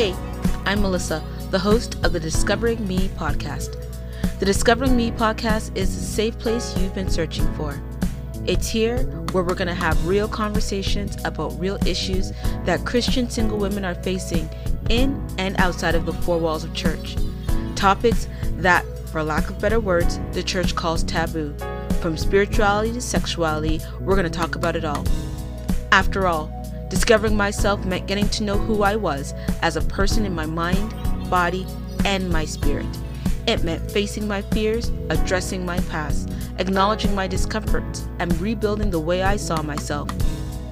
Hey, I'm Melissa, the host of the Discovering Me podcast. The Discovering Me podcast is the safe place you've been searching for. It's here where we're going to have real conversations about real issues that Christian single women are facing in and outside of the four walls of church. Topics that, for lack of better words, the church calls taboo. From spirituality to sexuality, we're going to talk about it all. After all, discovering myself meant getting to know who I was as a person in my mind, body, and my spirit. It meant facing my fears, addressing my past, acknowledging my discomforts, and rebuilding the way I saw myself.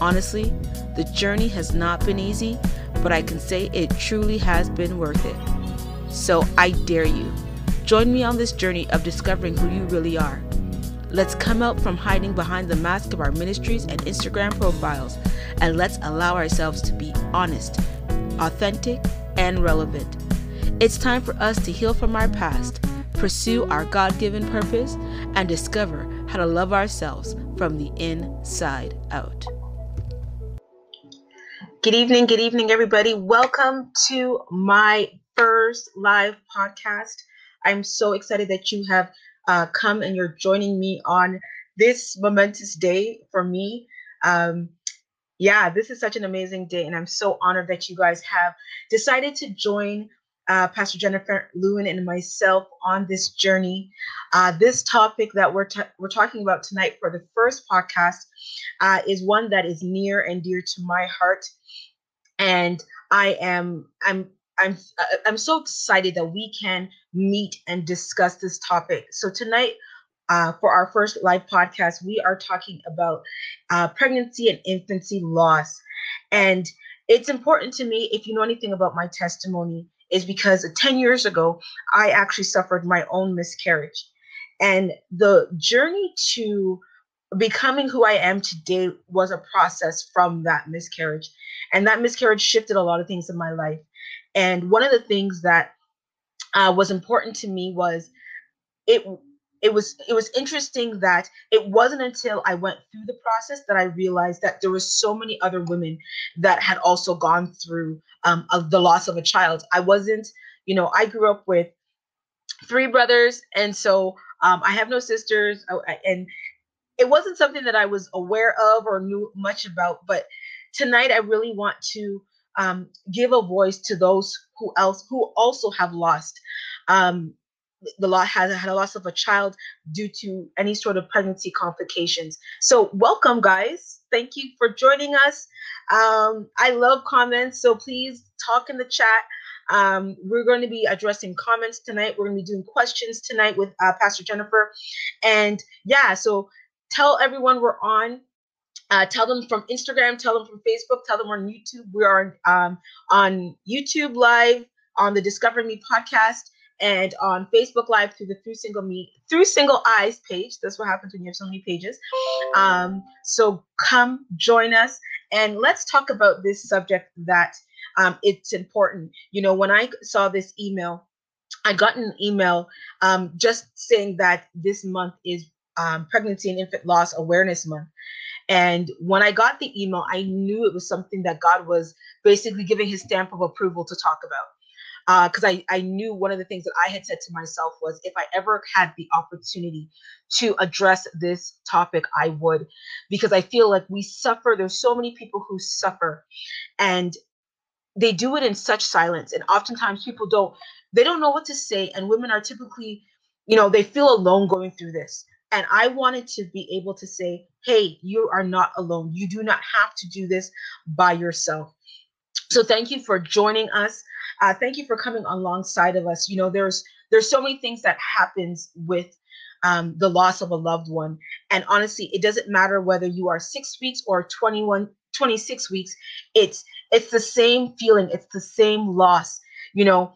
Honestly, the journey has not been easy, but I can say it truly has been worth it. So I dare you. Join me on this journey of discovering who you really are. Let's come out from hiding behind the mask of our ministries and Instagram profiles, and let's allow ourselves to be honest, authentic, and relevant. It's time for us to heal from our past, pursue our God given purpose, and discover how to love ourselves from the inside out. Good evening, good evening, everybody. Welcome to my first live podcast. I'm so excited that you have uh, come and you're joining me on this momentous day for me. Um, yeah, this is such an amazing day, and I'm so honored that you guys have decided to join uh, Pastor Jennifer Lewin and myself on this journey. Uh, this topic that we're t- we're talking about tonight for the first podcast uh, is one that is near and dear to my heart, and I am I'm I'm I'm so excited that we can meet and discuss this topic. So tonight, uh, for our first live podcast, we are talking about uh, pregnancy and infancy loss, and it's important to me. If you know anything about my testimony, is because 10 years ago I actually suffered my own miscarriage, and the journey to becoming who I am today was a process from that miscarriage, and that miscarriage shifted a lot of things in my life. And one of the things that uh, was important to me was it it was it was interesting that it wasn't until I went through the process that I realized that there was so many other women that had also gone through um, of the loss of a child. I wasn't, you know, I grew up with three brothers, and so um, I have no sisters, oh, and it wasn't something that I was aware of or knew much about. But tonight, I really want to um, give a voice to those who else who also have lost um, the lot has had a loss of a child due to any sort of pregnancy complications. So welcome, guys. Thank you for joining us. Um, I love comments, so please talk in the chat. Um, we're going to be addressing comments tonight. We're going to be doing questions tonight with uh, Pastor Jennifer, and yeah, so tell everyone we're on uh, tell them from Instagram, tell them from Facebook, tell them on YouTube. We are um, on YouTube Live, on the Discover Me podcast, and on Facebook Live through the Through Single Me Through Single Eyes page. That's what happens when you have so many pages. Um, so come join us and let's talk about this subject that um, it's important. You know, when I saw this email, I got an email um, just saying that this month is um, Pregnancy and Infant Loss Awareness Month. And when I got the email, I knew it was something that God was basically giving his stamp of approval to talk about. Because uh, I, I knew one of the things that I had said to myself was if I ever had the opportunity to address this topic, I would. Because I feel like we suffer, there's so many people who suffer, and they do it in such silence. And oftentimes people don't, they don't know what to say. And women are typically, you know, they feel alone going through this. And I wanted to be able to say, hey, you are not alone. You do not have to do this by yourself. So thank you for joining us. Uh, thank you for coming alongside of us. You know, there's there's so many things that happens with um, the loss of a loved one. And honestly, it doesn't matter whether you are six weeks or 21, 26 weeks. It's it's the same feeling. It's the same loss. You know,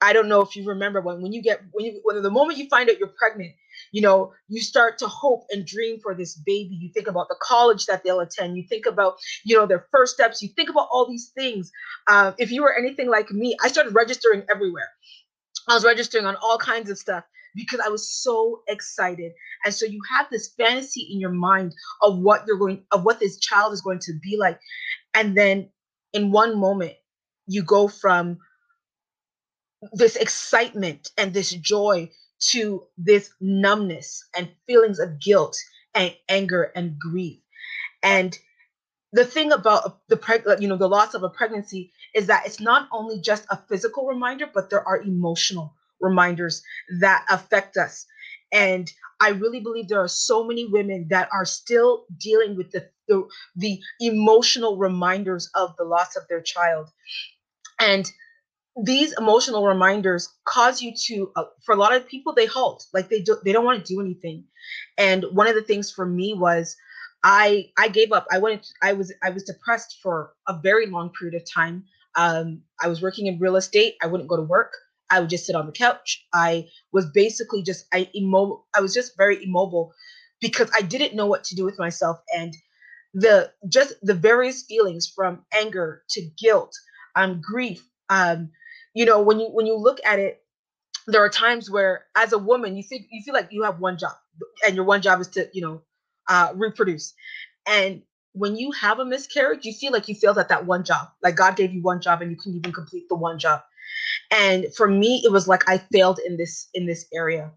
I don't know if you remember when when you get when you when the moment you find out you're pregnant, you know, you start to hope and dream for this baby. You think about the college that they'll attend. You think about, you know, their first steps. You think about all these things. Uh, if you were anything like me, I started registering everywhere. I was registering on all kinds of stuff because I was so excited. And so you have this fantasy in your mind of what you're going, of what this child is going to be like. And then in one moment, you go from this excitement and this joy to this numbness and feelings of guilt and anger and grief. And the thing about the preg- you know the loss of a pregnancy is that it's not only just a physical reminder, but there are emotional reminders that affect us. And I really believe there are so many women that are still dealing with the, the, the emotional reminders of the loss of their child. And these emotional reminders cause you to uh, for a lot of people they halt like they do they don't want to do anything. And one of the things for me was i i gave up. I went i was i was depressed for a very long period of time. Um i was working in real estate. I wouldn't go to work. I would just sit on the couch. I was basically just i immobile i was just very immobile because i didn't know what to do with myself. And the just the various feelings from anger to guilt um grief um you know when you when you look at it there are times where as a woman you think you feel like you have one job and your one job is to you know uh, reproduce. And when you have a miscarriage you feel like you failed at that one job like god gave you one job and you couldn't even complete the one job. And for me it was like i failed in this in this area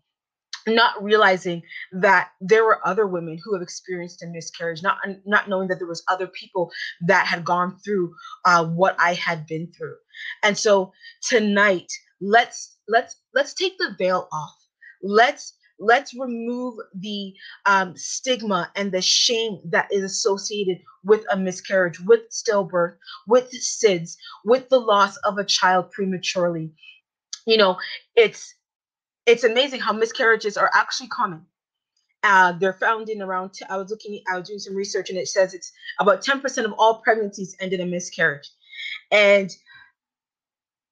not realizing that there were other women who have experienced a miscarriage not not knowing that there was other people that had gone through uh, what i had been through. And so tonight let's let's let's take the veil off. Let's let's remove the um, stigma and the shame that is associated with a miscarriage with stillbirth with sids with the loss of a child prematurely. You know it's it's amazing how miscarriages are actually common. Uh, they're found in around, t- I was looking, I was doing some research and it says it's about 10% of all pregnancies end in a miscarriage. And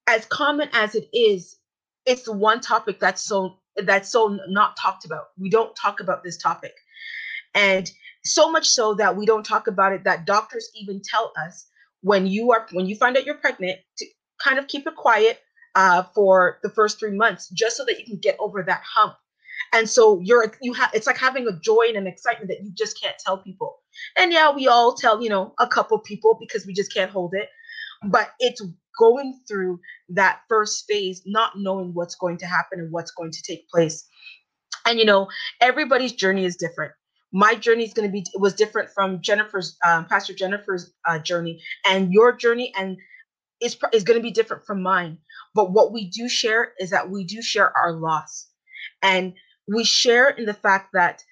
as common as it is, it's one topic that's so that's so not talked about. We don't talk about this topic. And so much so that we don't talk about it that doctors even tell us when you are when you find out you're pregnant to kind of keep it quiet uh, for the first three months, just so that you can get over that hump. And so you're you have it's like having a joy and an excitement that you just can't tell people. And yeah, we all tell you know a couple people because we just can't hold it. But it's going through that first phase, not knowing what's going to happen and what's going to take place. And you know, everybody's journey is different my journey is going to be was different from Jennifer's um, Pastor Jennifer's uh, journey, and your journey and is is going to be different from mine. But what we do share is that we do share our loss. And we share in the fact that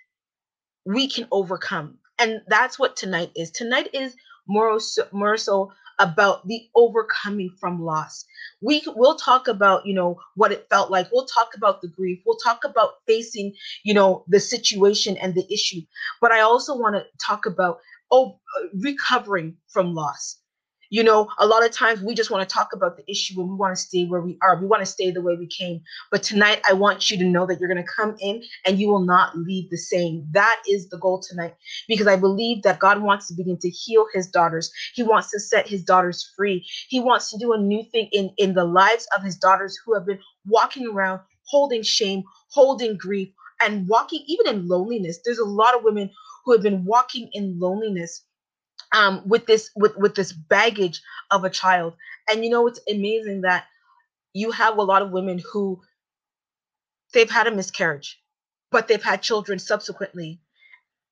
we can overcome. And that's what tonight is. Tonight is more so, more so about the overcoming from loss. We will talk about, you know, what it felt like. We'll talk about the grief. We'll talk about facing, you know, the situation and the issue. But I also want to talk about oh, recovering from loss you know, a lot of times we just want to talk about the issue and we want to stay where we are. We want to stay the way we came. But tonight, I want you to know that you're going to come in and you will not leave the same. That is the goal tonight because I believe that God wants to begin to heal his daughters. He wants to set his daughters free. He wants to do a new thing in, in the lives of his daughters who have been walking around holding shame, holding grief, and walking even in loneliness. There's a lot of women who have been walking in loneliness um, with this with with this baggage of a child. And you know, it's amazing that you have a lot of women who they've had a miscarriage, but they've had children subsequently.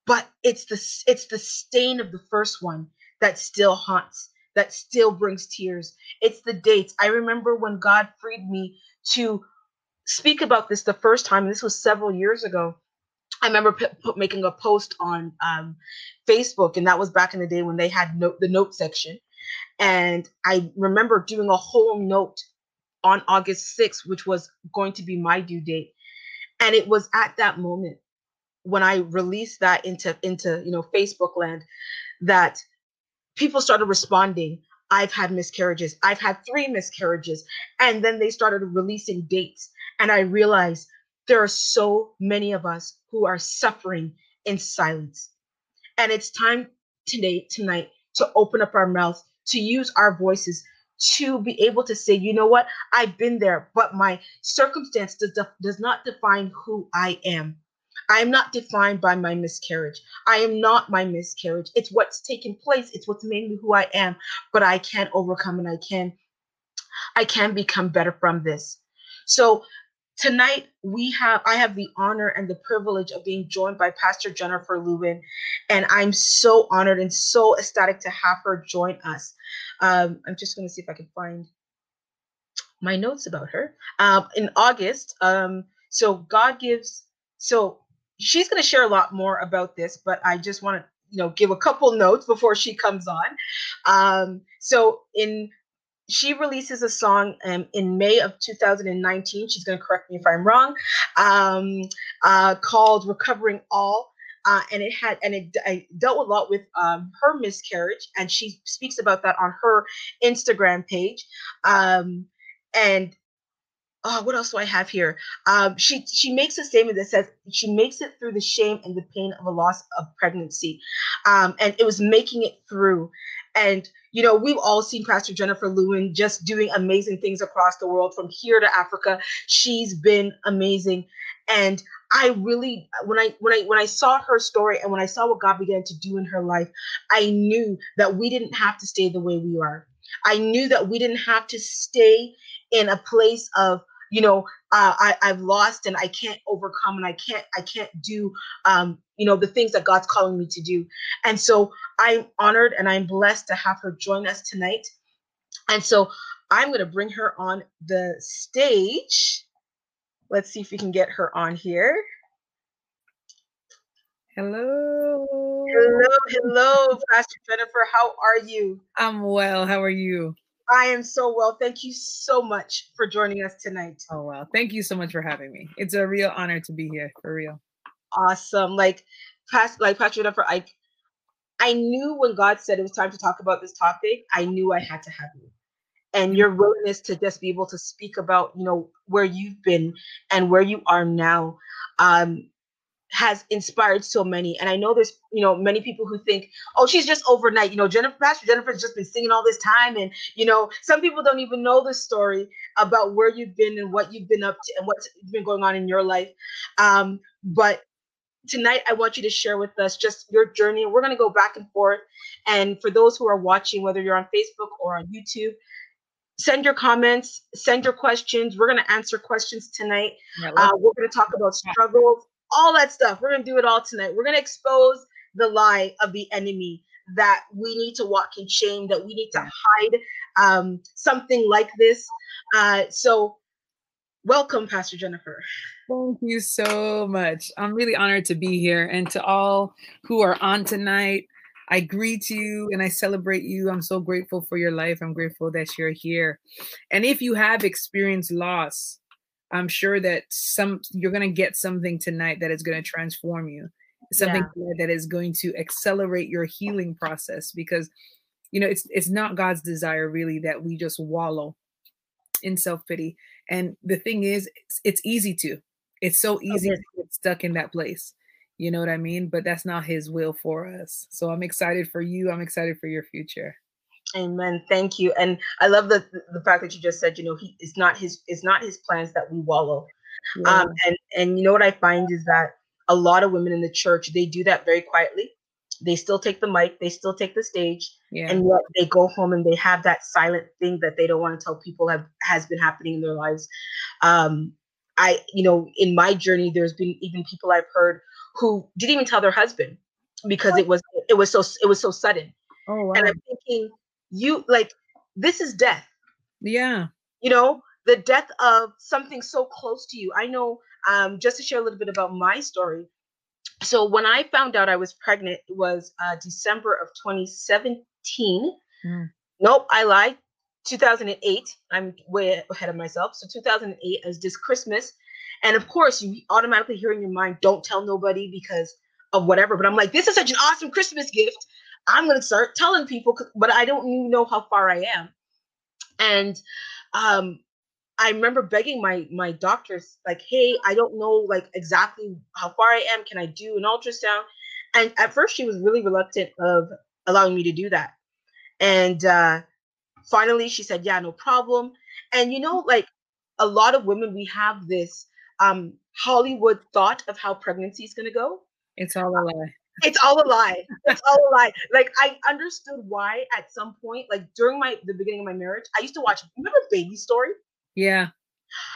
But it's the it's the stain of the first one that still haunts, that still brings tears. It's the dates. I remember when God freed me to speak about this the first time. This was several years ago I remember p- p- making a post on um, Facebook, and that was back in the day when they had note, the note section. And I remember doing a whole note on August 6th, which was going to be my due date. And it was at that moment when I released that into into you know Facebook land that people started responding. I've had miscarriages. I've had three miscarriages. And then they started releasing dates. And I realized there are so many of us who are suffering in silence. And it's time today, tonight, to open up our mouths, to use our voices, to be able to say, you know what, I've been there, but my circumstance does, does not define who I am. I am not defined by my miscarriage. I am not my miscarriage. It's what's taken place. It's what's made me who I am. But I can overcome and I can I can become better from this. So tonight we have I have the honor and the privilege of being joined by Pastor Jennifer Lewin, and I'm so honored and so ecstatic to have her join us. Um, I'm just going to see if I can find my notes about her. Um, in August, um, so God gives. So she's going to share a lot more about this, but I just want to you know give a couple notes before she comes on. Um, so in she releases a song um, in May of 2019. She's going to correct me if I'm wrong. Um, uh, called "Recovering All." Uh, and it had and it dealt a lot with um, her miscarriage, and she speaks about that on her Instagram page. Um, and oh, what else do I have here? Um, she she makes a statement that says she makes it through the shame and the pain of a loss of pregnancy, um, and it was making it through. And you know, we've all seen Pastor Jennifer Lewin just doing amazing things across the world, from here to Africa. She's been amazing, and I really, when I when I when I saw her story and when I saw what God began to do in her life, I knew that we didn't have to stay the way we are. I knew that we didn't have to stay in a place of you know uh, I, i've lost and i can't overcome and i can't i can't do um, you know the things that god's calling me to do. And so i'm honored and i'm blessed to have her join us tonight. And so i'm going to bring her on the stage. Let's see if we can get her on here. Hello. Hello hello pastor jennifer how are you? I'm well. How are you I am so well. Thank you so much for joining us tonight. Oh wow. Thank you so much for having me. It's a real honor to be here, for real. Awesome. Like past like Pastor Jennifer, I I knew when God said it was time to talk about this topic, I knew I had to have you. And your mm-hmm. willingness to just be able to speak about, you know, where you've been and where you are now. Um, has inspired so many. And I know there's, you know, many people who think, oh, she's just overnight. You know, Jennifer, Pastor Jennifer's just been singing all this time. And, you know, some people don't even know the story about where you've been and what you've been up to and what's been going on in your life. Um, but tonight I want you to share with us just your journey. We're going to go back and forth. And for those who are watching, whether you're on Facebook or on YouTube, send your comments, send your questions. We're going to answer questions tonight. Uh, we're going to talk about struggles all that stuff. We're going to do it all tonight. We're going to expose the lie of the enemy that we need to walk in shame, that we need to hide um, something like this. Uh, so, welcome, Pastor Jennifer. Thank you so much. I'm really honored to be here. And to all who are on tonight, I greet you and I celebrate you. I'm so grateful for your life. I'm grateful that you're here. And if you have experienced loss, I'm sure that some you're going to get something tonight that is going to transform you. Something yeah. that is going to accelerate your healing process because you know it's it's not God's desire really that we just wallow in self-pity. And the thing is it's, it's easy to. It's so oh, easy okay. to get stuck in that place. You know what I mean? But that's not his will for us. So I'm excited for you. I'm excited for your future. Amen. Thank you. And I love the the fact that you just said, you know, he is not his it's not his plans that we wallow. Yeah. Um and and you know what I find is that a lot of women in the church, they do that very quietly. They still take the mic, they still take the stage, yeah. and yet they go home and they have that silent thing that they don't want to tell people have has been happening in their lives. Um I, you know, in my journey, there's been even people I've heard who didn't even tell their husband because it was it was so it was so sudden. Oh, wow. And I'm thinking, you like this is death. Yeah. You know, the death of something so close to you. I know um just to share a little bit about my story. So when I found out I was pregnant, it was uh December of 2017. Mm. Nope, I lied. 2008. I'm way ahead of myself. So 2008 as this Christmas. And of course, you automatically hear in your mind, don't tell nobody because of whatever. But I'm like, this is such an awesome Christmas gift. I'm going to start telling people, but I don't even know how far I am. And um, I remember begging my my doctors, like, "Hey, I don't know like exactly how far I am. Can I do an ultrasound?" And at first, she was really reluctant of allowing me to do that. And uh, finally, she said, "Yeah, no problem." And you know, like a lot of women, we have this um, Hollywood thought of how pregnancy is going to go. It's all a lie. It's all a lie. It's all a lie. Like I understood why at some point, like during my the beginning of my marriage, I used to watch. Remember Baby Story? Yeah.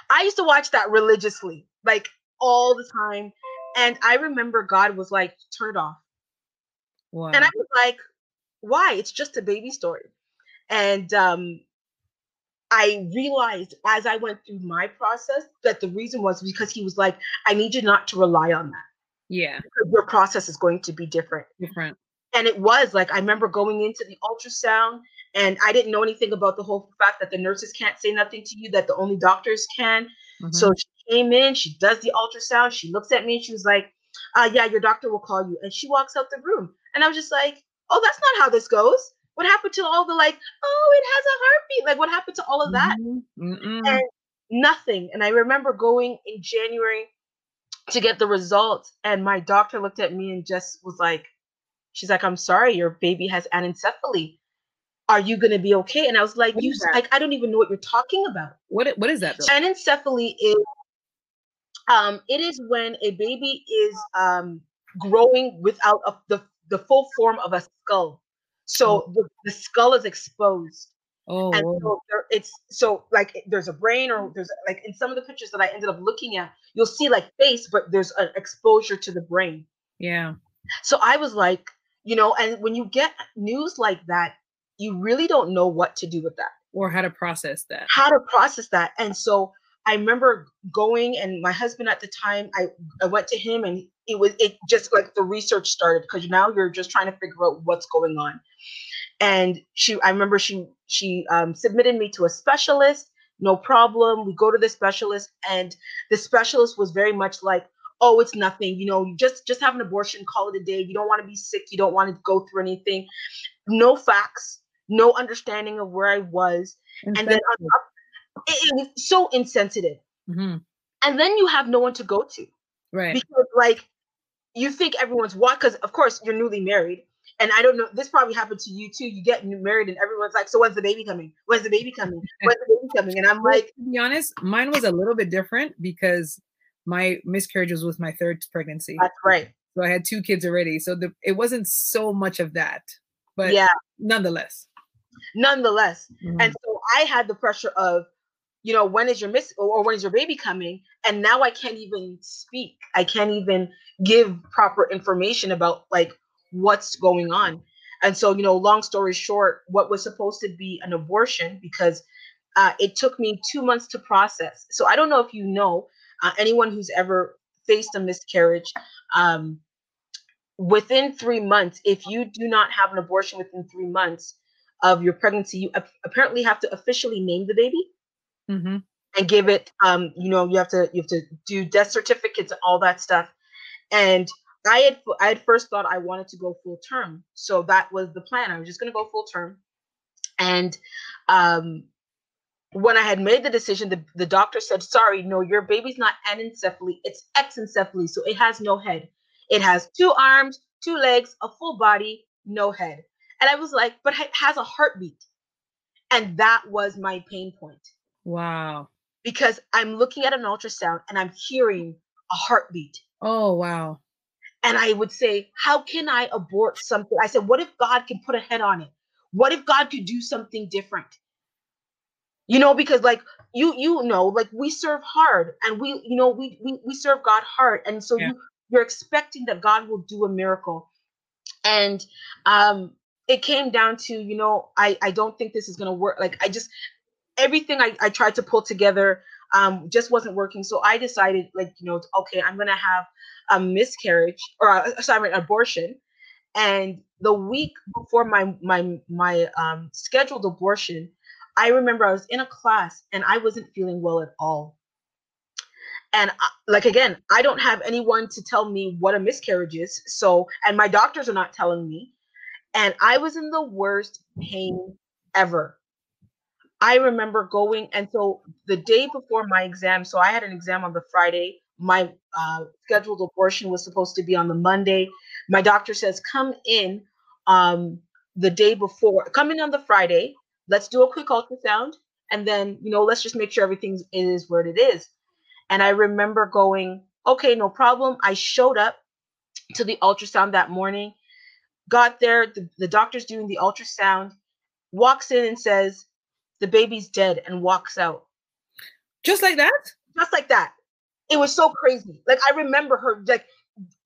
I used to watch that religiously, like all the time. And I remember God was like, turn it off. Wow. And I was like, why? It's just a baby story. And um, I realized as I went through my process that the reason was because he was like, I need you not to rely on that. Yeah. Your process is going to be different. Different. And it was like, I remember going into the ultrasound and I didn't know anything about the whole fact that the nurses can't say nothing to you, that the only doctors can. Mhm. So she came in, she does the ultrasound, she looks at me, and she was like, uh, yeah, your doctor will call you. And she walks out the room. And I was just like, oh, that's not how this goes. What happened to all the like, oh, it has a heartbeat? Like, what happened to all of that? Mhm. Mm-mm. And nothing. And I remember going in January to get the results, and my doctor looked at me and just was like, she's like, I'm sorry, your baby has anencephaly. Are you gonna be okay? And I was like, What you like, I don't even know what you're talking about. What what is that though? Anencephaly is um it is when a baby is um growing without a, the the full form of a skull. So the, the skull is exposed. Oh, and so there, it's so like there's a brain or mm. there's like in some of the pictures that I ended up looking at, you'll see like face, but there's an exposure to the brain. yeah. So I was like, you know, and when you get news like that, you really don't know what to do with that, Or how to process that. how to process that. And so I remember going and my husband at the time, I, I went to him and it was it just like the research started because now you're just trying to figure out what's going on. And she I remember she she um, submitted me to a specialist, no problem. We go to the specialist, and the specialist was very much like, oh, it's nothing, you know, you just just have an abortion, call it a day. You don't want to be sick, you don't want to go through anything. No facts, no understanding of where I was. And then it, it was so insensitive. Mhm. And then you have no one to go to right. because like you think everyone's what because of course you're newly married and i don't know this probably happened to you too you get married and everyone's like so when's the baby coming when's the baby coming when's the baby coming and i'm like to be honest, mine was a little bit different because my miscarriage was with my third pregnancy. that's right So I had two kids already. So the, it wasn't so much of that, but yeah nonetheless. nonetheless Mhm. and so i had the pressure of you know when is your miss or when is your baby coming and now i can't even speak i can't even give proper information about like what's going on. And so you know long story short what was supposed to be an abortion because uh, it took me two months to process. So i don't know if you know uh, anyone who's ever faced a miscarriage um, within three months if you do not have an abortion within three months of your pregnancy you ap- apparently have to officially name the baby. Mhm. and give it um you know you have to you have to do death certificates and all that stuff. And i had I had first thought i wanted to go full term so that was the plan i was just going to go full term and um when i had made the decision the, the doctor said sorry no your baby's not anencephaly it's exencephaly so it has no head it has two arms two legs a full body no head and i was like but it has a heartbeat and that was my pain point Wow. because I'm looking at an ultrasound and I'm hearing a heartbeat. Oh, wow. And I would say, How can I abort something? I said, What if God can put a head on it? What if God could do something different? You know, because like you you know, like we serve hard and we, you know, we we, we serve God hard. And so Yeah. you you're expecting that God will do a miracle. And um it came down to, you know, I I don't think this is gonna work. Like I just everything I, I tried to pull together um, just wasn't working. So I decided, like, you know, okay, I'm gonna have a miscarriage or a, sorry, an abortion. And the week before my my my um, scheduled abortion, I remember I was in a class and I wasn't feeling well at all. And I, like again, I don't have anyone to tell me what a miscarriage is. So, and my doctors are not telling me. And I was in the worst pain ever. I remember going, and so the day before my exam, so I had an exam on the Friday. My uh, scheduled abortion was supposed to be on the Monday. My doctor says, come in um, the day before, come in on the Friday. Let's do a quick ultrasound, and then you know, let's just make sure everything is where it is. And I remember going, okay, no problem. I showed up to the ultrasound that morning. Got there, the, the doctor's doing the ultrasound, walks in and says, The baby's dead, and walks out. Just like that? Just like that. It was so crazy. Like I remember her like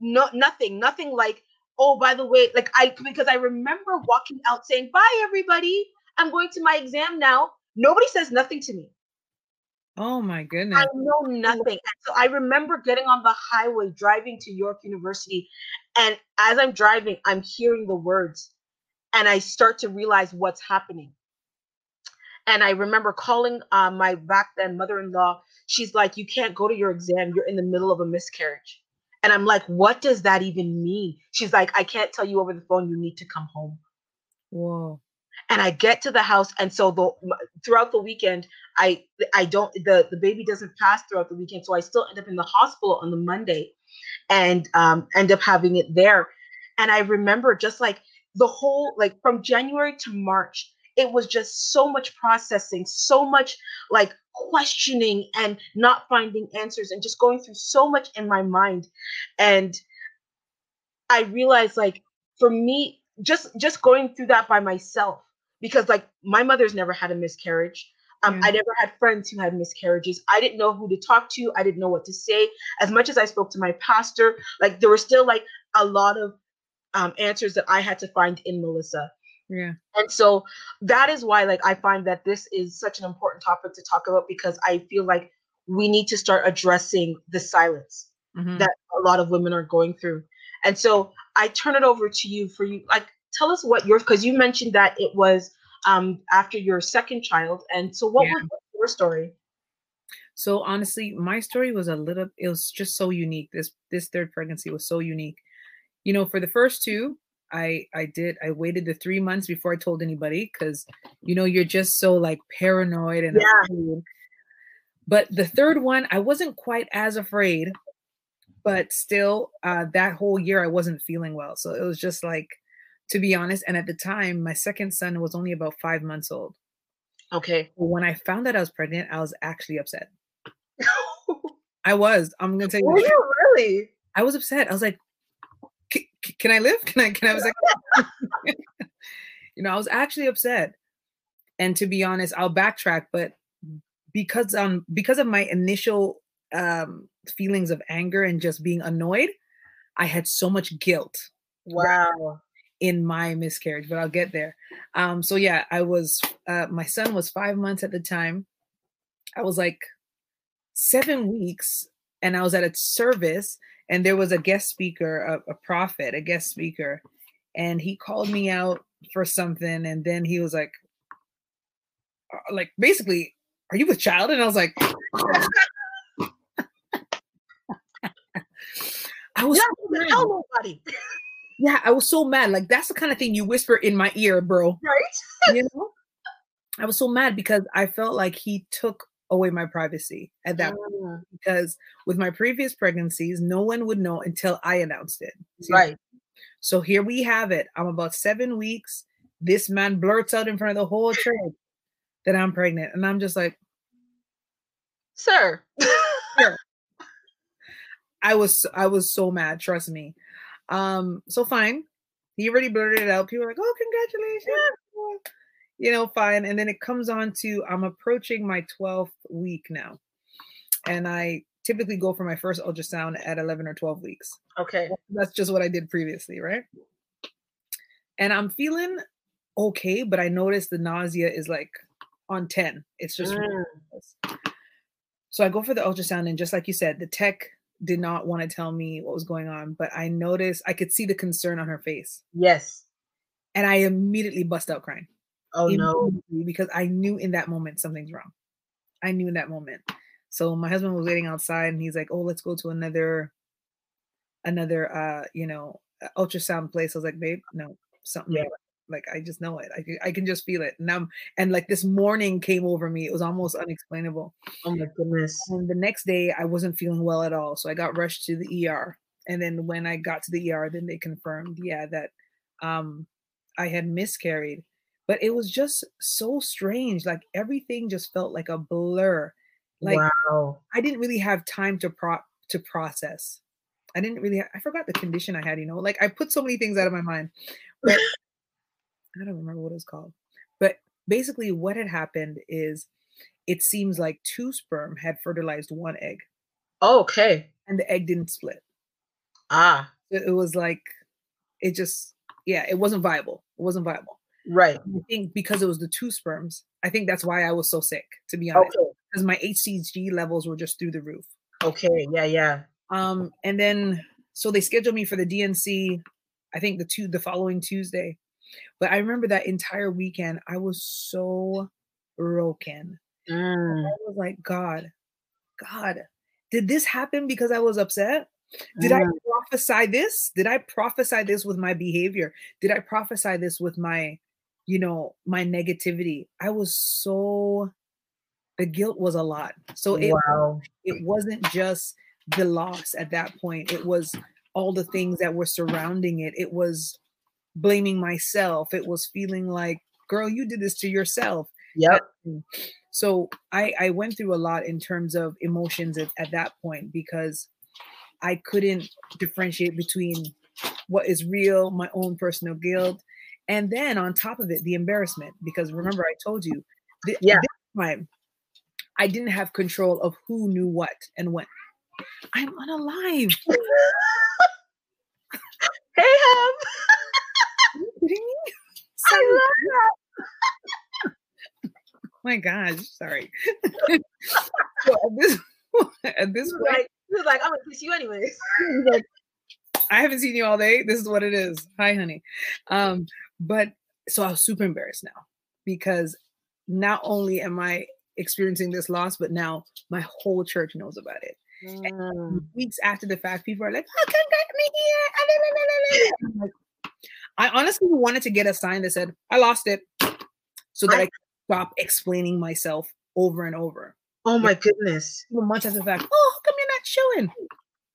no nothing, nothing like, oh, by the way, like I because I remember walking out saying, Bye everybody. I'm going to my exam now. Nobody says nothing to me. Oh my goodness. I know nothing. And so I remember getting on the highway driving to York University. And as I'm driving, I'm hearing the words and I start to realize what's happening. And I remember calling uh, my back then mother in law. She's like, You can't go to your exam. You're in the middle of a miscarriage. And I'm like, What does that even mean? She's like, I can't tell you over the phone. You need to come home. Whoa and I get to the house, and so the throughout the weekend, I I don't the the baby doesn't pass throughout the weekend, so I still end up in the hospital on the Monday, and um, end up having it there. And I remember just like the whole like from January to March, it was just so much processing, so much like questioning and not finding answers, and just going through so much in my mind, and I realized like for me just just going through that by myself because like my mother's never had a miscarriage. Um, yeah. I never had friends who had miscarriages. I didn't know who to talk to. I didn't know what to say. As much as I spoke to my pastor, like there were still like a lot of um, answers that I had to find in Melissa. Yeah. And so that is why like I find that this is such an important topic to talk about because I feel like we need to start addressing the silence mm-hmm. that a lot of women are going through. And so I turn it over to you for you like tell us what your because you mentioned that it was um, after your second child, and so what yeah. was your story? So honestly, my story was a little. It was just so unique. This this third pregnancy was so unique. You know, for the first two, I I did I waited the three months before I told anybody because you know you're just so like paranoid and yeah. Afraid. But the third one, I wasn't quite as afraid, but still, uh, that whole year I wasn't feeling well. So it was just like to be honest. And at the time, my second son was only about five months old. Okay. When I found out I was pregnant, I was actually upset. I was. I'm gonna tell you. Were you really? I was upset. I was like, "Can I live? Can I? Can I?" I was like, you know, I was actually upset. And to be honest, I'll backtrack, but because um because of my initial um feelings of anger and just being annoyed, I had so much guilt. Wow in my miscarriage, but I'll get there. Um, so yeah, I was uh, my son was five months at the time. I was like seven weeks, and I was at a service, and there was a guest speaker, a, a prophet, a guest speaker, and he called me out for something, and then he was like, uh, like basically, are you with child? And I was like. I was yeah, tell nobody yeah, I was so mad. Like that's the kind of thing you whisper in my ear, bro. Right. you know? I was so mad because I felt like he took away my privacy at that mm. point. Because with my previous pregnancies, no one would know until I announced it. See? Right. So here we have it. I'm about seven weeks. This man blurts out in front of the whole church that I'm pregnant. And I'm just like, Sir. sir. I was I was so mad, trust me. Um, so fine. He already blurted it out. People are like, oh, congratulations. You know, fine. And then it comes on to I'm approaching my 12th week now. And I typically go for my first ultrasound at 11 or 12 weeks. Okay. That's just what I did previously, right? And I'm feeling okay, but I noticed the nausea is like on 10. It's just mm. so I go for the ultrasound, and just like you said, the tech did not want to tell me what was going on, but I noticed I could see the concern on her face. Yes. And I immediately bust out crying. Oh no. Because I knew in that moment something's wrong. I knew in that moment. So my husband was waiting outside and he's like, "Oh, let's go to another another uh, you know, ultrasound place." I was like, "Babe, no. Something yeah. Like I just know it. I I can just feel it. And I'm and like this morning came over me. It was almost unexplainable. Oh my goodness. And the next day I wasn't feeling well at all. So I got rushed to the ER. And then when I got to the ER, then they confirmed, yeah, that um I had miscarried. But it was just so strange. Like everything just felt like a blur. Like wow. I didn't really have time to pro to process I didn't really, I forgot the condition I had, you know, like I put so many things out of my mind, but I don't remember what it was called. But basically, what had happened is it seems like two sperm had fertilized one egg. Oh, okay. And the egg didn't split. Ah. It, it was like, it just, yeah, it wasn't viable. It wasn't viable. Right. I think because it was the two sperms, I think that's why I was so sick, to be honest. Okay. Because my HCG levels were just through the roof. Okay. Yeah. Yeah. Um, and then so they scheduled me for the D&C, I think the two the following Tuesday. But I remember that entire weekend, I was so broken. Mm. I was like, God, God, did this happen because I was upset? Did mm. I prophesy this? Did I prophesy this with my behavior? Did I prophesy this with my, you know, my negativity? I was so the guilt was a lot. So it, wow. it wasn't just the loss at that point. It was all the things that were surrounding it. It was blaming myself. It was feeling like, girl, you did this to yourself. Yep. So I, I went through a lot in terms of emotions at, at that point because I couldn't differentiate between what is real, my own personal guilt, and then on top of it, the embarrassment. Because remember, I told you, th- yeah. this time I didn't have control of who knew what and when. I'm unalive. hey, Hum. Are you kidding me? I love that. my gosh, sorry. so at this, at this point, like, he was like, I'm gonna kiss you anyways. Like, I haven't seen you all day. This is what it is. Hi, honey. Um, but so I was super embarrassed now because not only am I experiencing this loss, but now my whole church knows about it. Mm. weeks after the fact, people are like, "Oh, come got me here?" Like, I honestly wanted to get a sign that said, "I lost it," so that I, I could stop explaining myself over and over. Oh my goodness! Much as the fact, oh, how come you're not showing?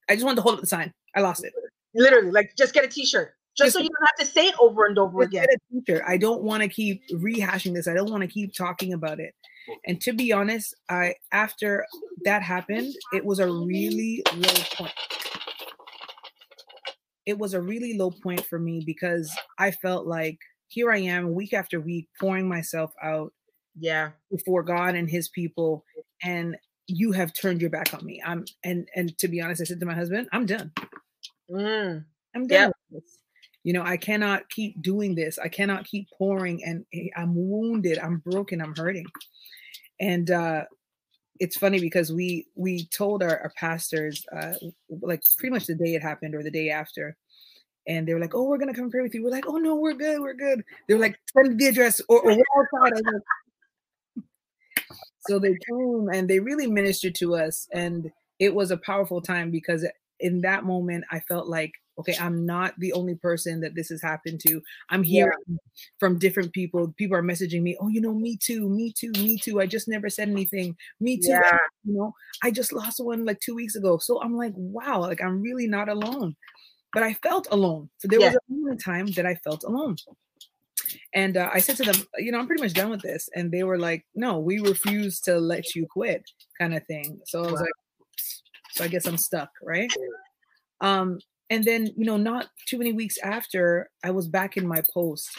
I just wanted to hold up the sign. I lost it. Literally, like just get a T-shirt just so you don't have to say it over and over again. Teacher, I don't want to keep rehashing this. I don't want to keep talking about it. And to be honest, I after that happened, it was a really low point. It was a really low point for me because I felt like here I am week after week pouring myself out yeah before God and his people and you have turned your back on me. I'm and and to be honest, I said to my husband, I'm done. Mm. I'm done yep you know i cannot keep doing this. I cannot keep pouring and eh, i'm wounded i'm broken i'm hurting. And uh it's funny because we we told our, our pastors uh like pretty much the day it happened or the day after. And they were like oh we're gonna come pray with you. We're like oh no we're good we're good. They were like send the address or, or we're outside so they came and they really ministered to us and it was a powerful time because in that moment i felt like okay i'm not the only person that this has happened to i'm hearing yeah. from different people people are messaging me oh you know me too me too me too i just never said anything me too yeah. you know i just lost one like two weeks ago so i'm like wow like i'm really not alone but i felt alone so there yeah. was a moment in time that i felt alone and uh, i said to them you know i'm pretty much done with this and they were like no we refuse to let you quit kind of thing so i was wow. like so i guess i'm stuck right um and then you know not too many weeks after i was back in my post.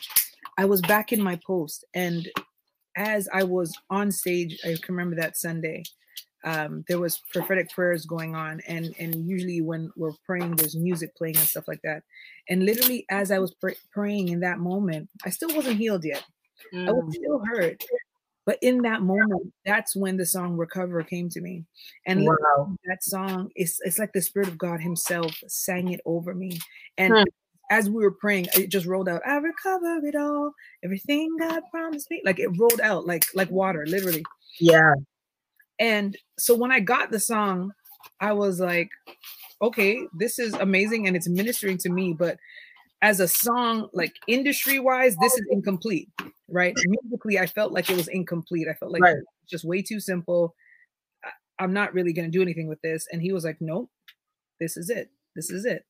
I was back in my post. And as i was on stage i can remember that sunday um, there was prophetic prayers going on. And and usually when we're praying there's music playing and stuff like that. And literally as i was pr- praying in that moment i still wasn't healed yet. Mm. i was mm. still hurt but in that moment, that's when the song Recover came to me. And wow. that song is it's like the Spirit of God Himself sang it over me. And hmm. as we were praying, it just rolled out, I recover it all, everything God promised me. Like it rolled out like like water, literally. Yeah. And so when I got the song, I was like, okay, this is amazing and it's ministering to me, but as a song, like industry wise, this is incomplete, right? Musically, I felt like it was incomplete. I felt like right. just way too simple. I'm not really going to do anything with this. And he was like, nope, this is it. This is it.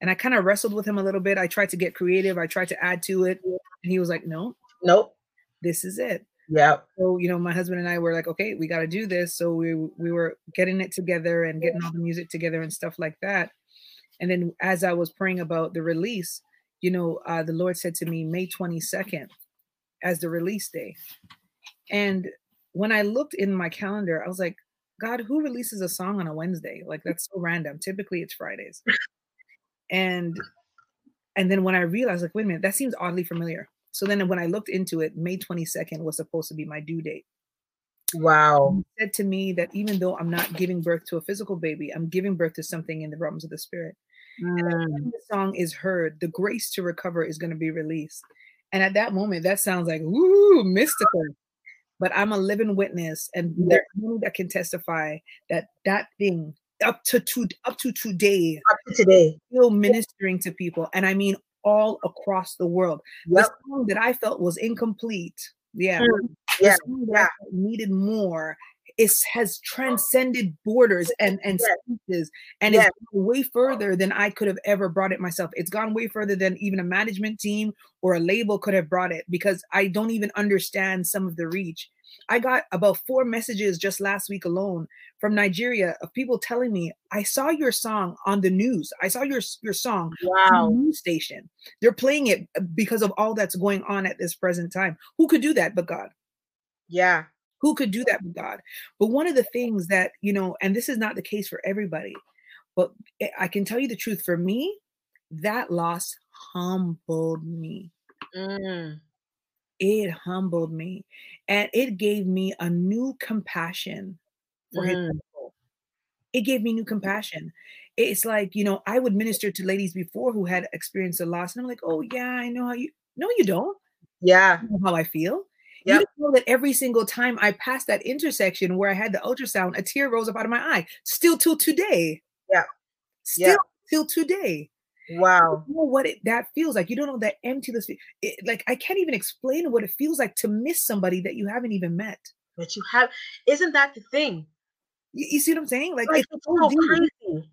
And I kind of wrestled with him a little bit. I tried to get creative. I tried to add to it. And he was like, no, nope, this is it. Yeah. So, you know, my husband and I were like, okay, we got to do this. So we we were getting it together and getting all the music together and stuff like that. And then as I was praying about the release, you know, uh, the Lord said to me May 22nd as the release day. And when I looked in my calendar, I was like, God, who releases a song on a Wednesday? Like that's so random. Typically it's Fridays. And and then when I realized, like, wait a minute, that seems oddly familiar. So then when I looked into it, May 22nd was supposed to be my due date. Wow. He said to me that even though I'm not giving birth to a physical baby, I'm giving birth to something in the realms of the spirit. Mm. And when the song is heard, the grace to recover is going to be released. And at that moment, that sounds like woo, mystical. But I'm a living witness, and yeah. there's many that can testify that that thing up to two, up to today, up to today, still ministering to people, and I mean all across the world. Yep. The song that I felt was incomplete, yeah, mm. yeah, yeah. needed more it has transcended borders and and yes. spaces and yes. it's way further than I could have ever brought it myself. It's gone way further than even a management team or a label could have brought it because I don't even understand some of the reach. I got about four messages just last week alone from Nigeria of people telling me, "I saw your song on the news. I saw your your song wow. on the news station. They're playing it uh, because of all that's going on at this present time. Who could do that but God?" Yeah. Who could do that with God? But one of the things that, you know, and this is not the case for everybody, but I can tell you the truth for me, that loss humbled me. Mm. It humbled me and it gave me a new compassion for mm. his people. It gave me new compassion. It's like, you know, I would minister to ladies before who had experienced a loss, and I'm like, oh, yeah, I know how you, no, you don't. Yeah. You know how I feel. Yep. You know that every single time I passed that intersection where I had the ultrasound, a tear rose up out of my eye. Still till today. Yeah. Still yeah. till today. Wow. You know what it, that feels like. You don't know that emptiness. It, like I can't even explain what it feels like to miss somebody that you haven't even met. That you have. Isn't that the thing? You, you see what I'm saying? Like, like it's, it's, so deep. Crazy.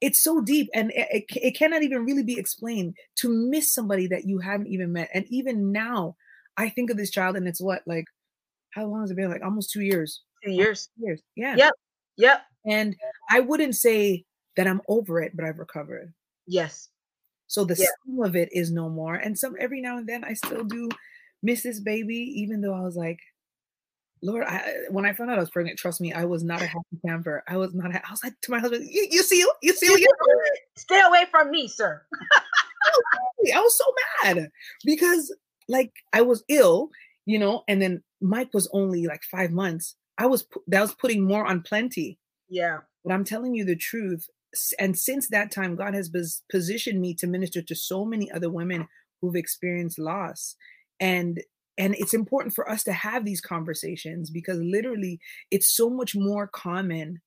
It's so deep, and it, it, it cannot even really be explained to miss somebody that you haven't even met. And even now, I think of this child and it's what like how long has it been? Like almost two years. Two years. Two years. Yeah. Yep. Yep. And I wouldn't say that I'm over it, but I've recovered. Yes. So the yeah. of it is no more. And some every now and then I still do miss this baby, even though I was like, Lord, I, when I found out I was pregnant, trust me, I was not a happy camper. I was not. A, I was like to my husband, "You, you see, you see, you stay away from me, sir." I was so mad because like I was ill, you know, and then Mike was only like five months. I was that was putting more on plenty. Yeah. But I'm telling you the truth. And since that time, God has positioned me to minister to so many other women who've experienced loss. And and it's important for us to have these conversations because literally it's so much more common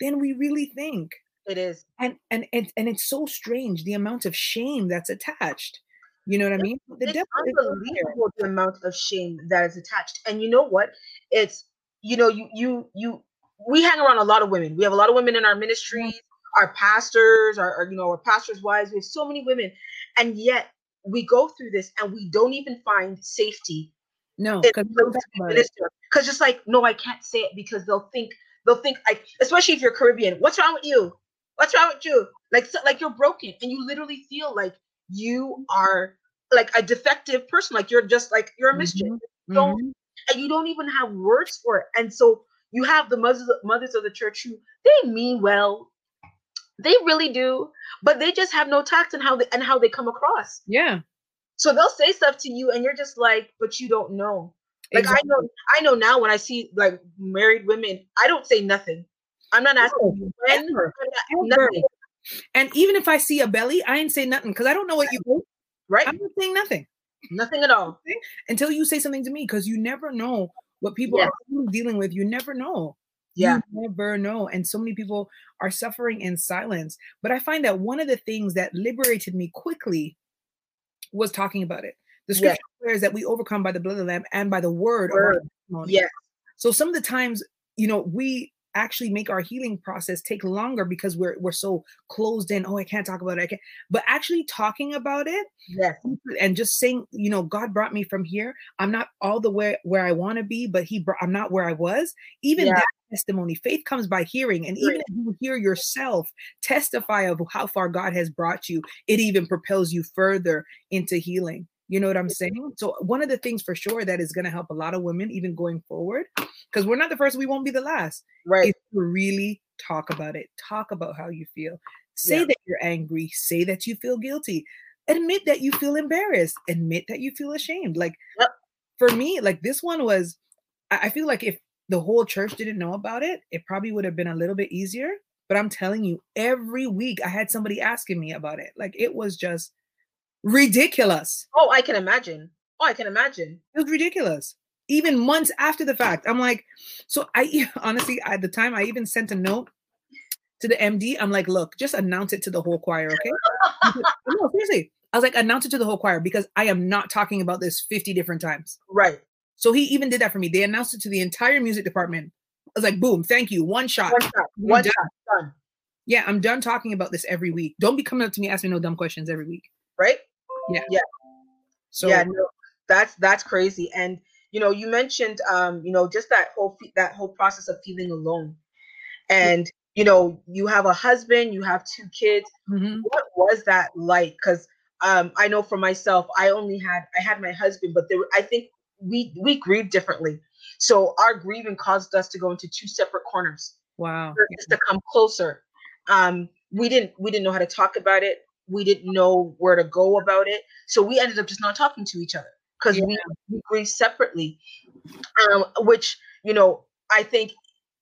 than we really think. It is. And and and, and it's so strange the amount of shame that's attached you know what I mean? The it's unbelievable the amount of shame that is attached. And you know what? It's you know, you you you we hang around a lot of women. We have a lot of women in our ministries, our pastors, our, our you know, our pastors' wives. We have so many women, and yet we go through this and we don't even find safety. No, because just like no, I can't say it because they'll think they'll think like especially if you're Caribbean. What's wrong with you? What's wrong with you? Like so, like you're broken, and you literally feel like you are like a defective person like you're just like you're a mischief mm-hmm. don't mm-hmm. and you don't even have words for it and so you have the mothers mothers of the church who they mean well they really do but they just have no tact in how they and how they come across yeah so they'll say stuff to you and you're just like but you don't know like exactly. i know i know now when i see like married women i don't say nothing i'm not asking no, you when, ever, nothing. And even if i see a belly i ain't say nothing because i don't know what you Right. I'm not saying nothing. Nothing at all. Until you say something to me, because you never know what people are dealing with. You never know. Yeah. You never know. And so many people are suffering in silence. But I find that one of the things that liberated me quickly was talking about it. The scripture declares that we overcome by the blood of the Lamb and by the word, word. of Yeah. So some of the times, you know, we actually make our healing process take longer because we're we're so closed in. Oh, I can't talk about it. I can't. But actually talking about it, yes, and just saying, you know, God brought me from here. I'm not all the way where I want to be, but He brought. I'm not where I was. Even yeah. that testimony. Faith comes by hearing. And even Right. if you hear yourself testify of how far God has brought you, it even propels you further into healing. You know what I'm saying? So, one of the things for sure that is going to help a lot of women, even going forward, because we're not the first, we won't be the last, Right. is to really talk about it. Talk about how you feel. Say Yeah. that you're angry. Say that you feel guilty. Admit that you feel embarrassed. Admit that you feel ashamed. Like Yep. for me, like this one was, I, I feel like if the whole church didn't know about it, it probably would have been a little bit easier. But I'm telling you, every week I had somebody asking me about it. Like it was just ridiculous. Oh, I can imagine. Oh, I can imagine. It was ridiculous. Even months after the fact, I'm like, so I honestly at the time I even sent a note to the MD. I'm like, look, just announce it to the whole choir, okay? No, seriously. I was like, announce it to the whole choir because I am not talking about this 50 different times. Right. So he even did that for me. They announced it to the entire music department. I was like, boom, thank you. One shot. One shot. One done. shot. Done. Yeah, I'm done talking about this every week. Don't be coming up to me asking me no dumb questions every week. Right. So yeah. No, that's that's crazy. And you know, you mentioned um, you know, just that whole that whole process of feeling alone, and you know, you have a husband, you have two kids. mhm, What was that like? Because um, I know for myself, I only had I had my husband, but there were, I think we we grieved differently. So our grieving caused us to go into two separate corners. wow. us to come closer. Um, we didn't we didn't know how to talk about it. We didn't know where to go about it. So we ended up just not talking to each other because we, we grieved separately. Um, which you know I think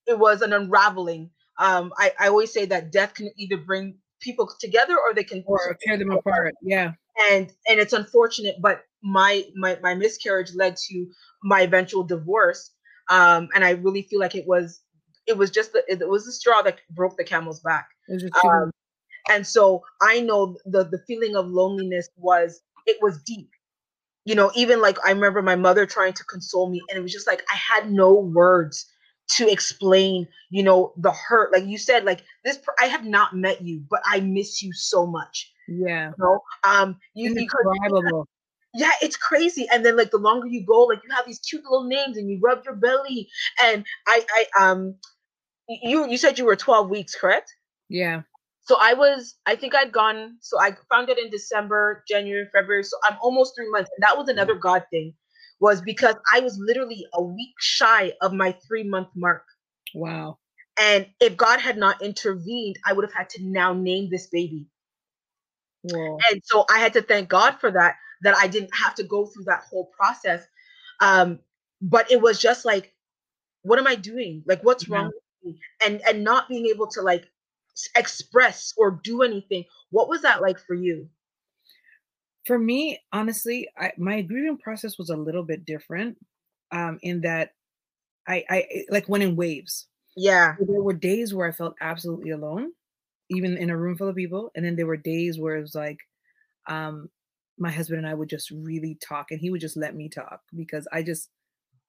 it was an unraveling. Um, I, I always say that death can either bring people together or they can Or tear them apart. Yeah. and and it's unfortunate but my my my miscarriage led to my eventual divorce um and i really feel like it was it was just the, it was the straw that broke the camel's back It was just too um and so i know the the feeling of loneliness was it was deep you know even like i remember my mother trying to console me and it was just like i had no words to explain you know the hurt like you said like this i have not met you but i miss you so much yeah. you know um you, you could yeah, it's crazy. And then like the longer you go, like you have these cute little names and you rub your belly. And I I um you you said you were 12 weeks, correct? Yeah. So I was I think I'd gone so I found it in December, January, February. So I'm almost three months. And that was another God thing, was because I was literally a week shy of my three month mark. Wow. And if God had not intervened, I would have had to now name this baby. Whoa. and so i had to thank god for that that i didn't have to go through that whole process um but it was just like what am i doing like what's Yeah. wrong with me and and not being able to like express or do anything what was that like for you For me, honestly, I, my grieving process was a little bit different. Um, in that I, I like went in waves. yeah There were days where I felt absolutely alone, even in a room full of people, and then there were days where it was like, um, my husband and I would just really talk, and he would just let me talk because I just,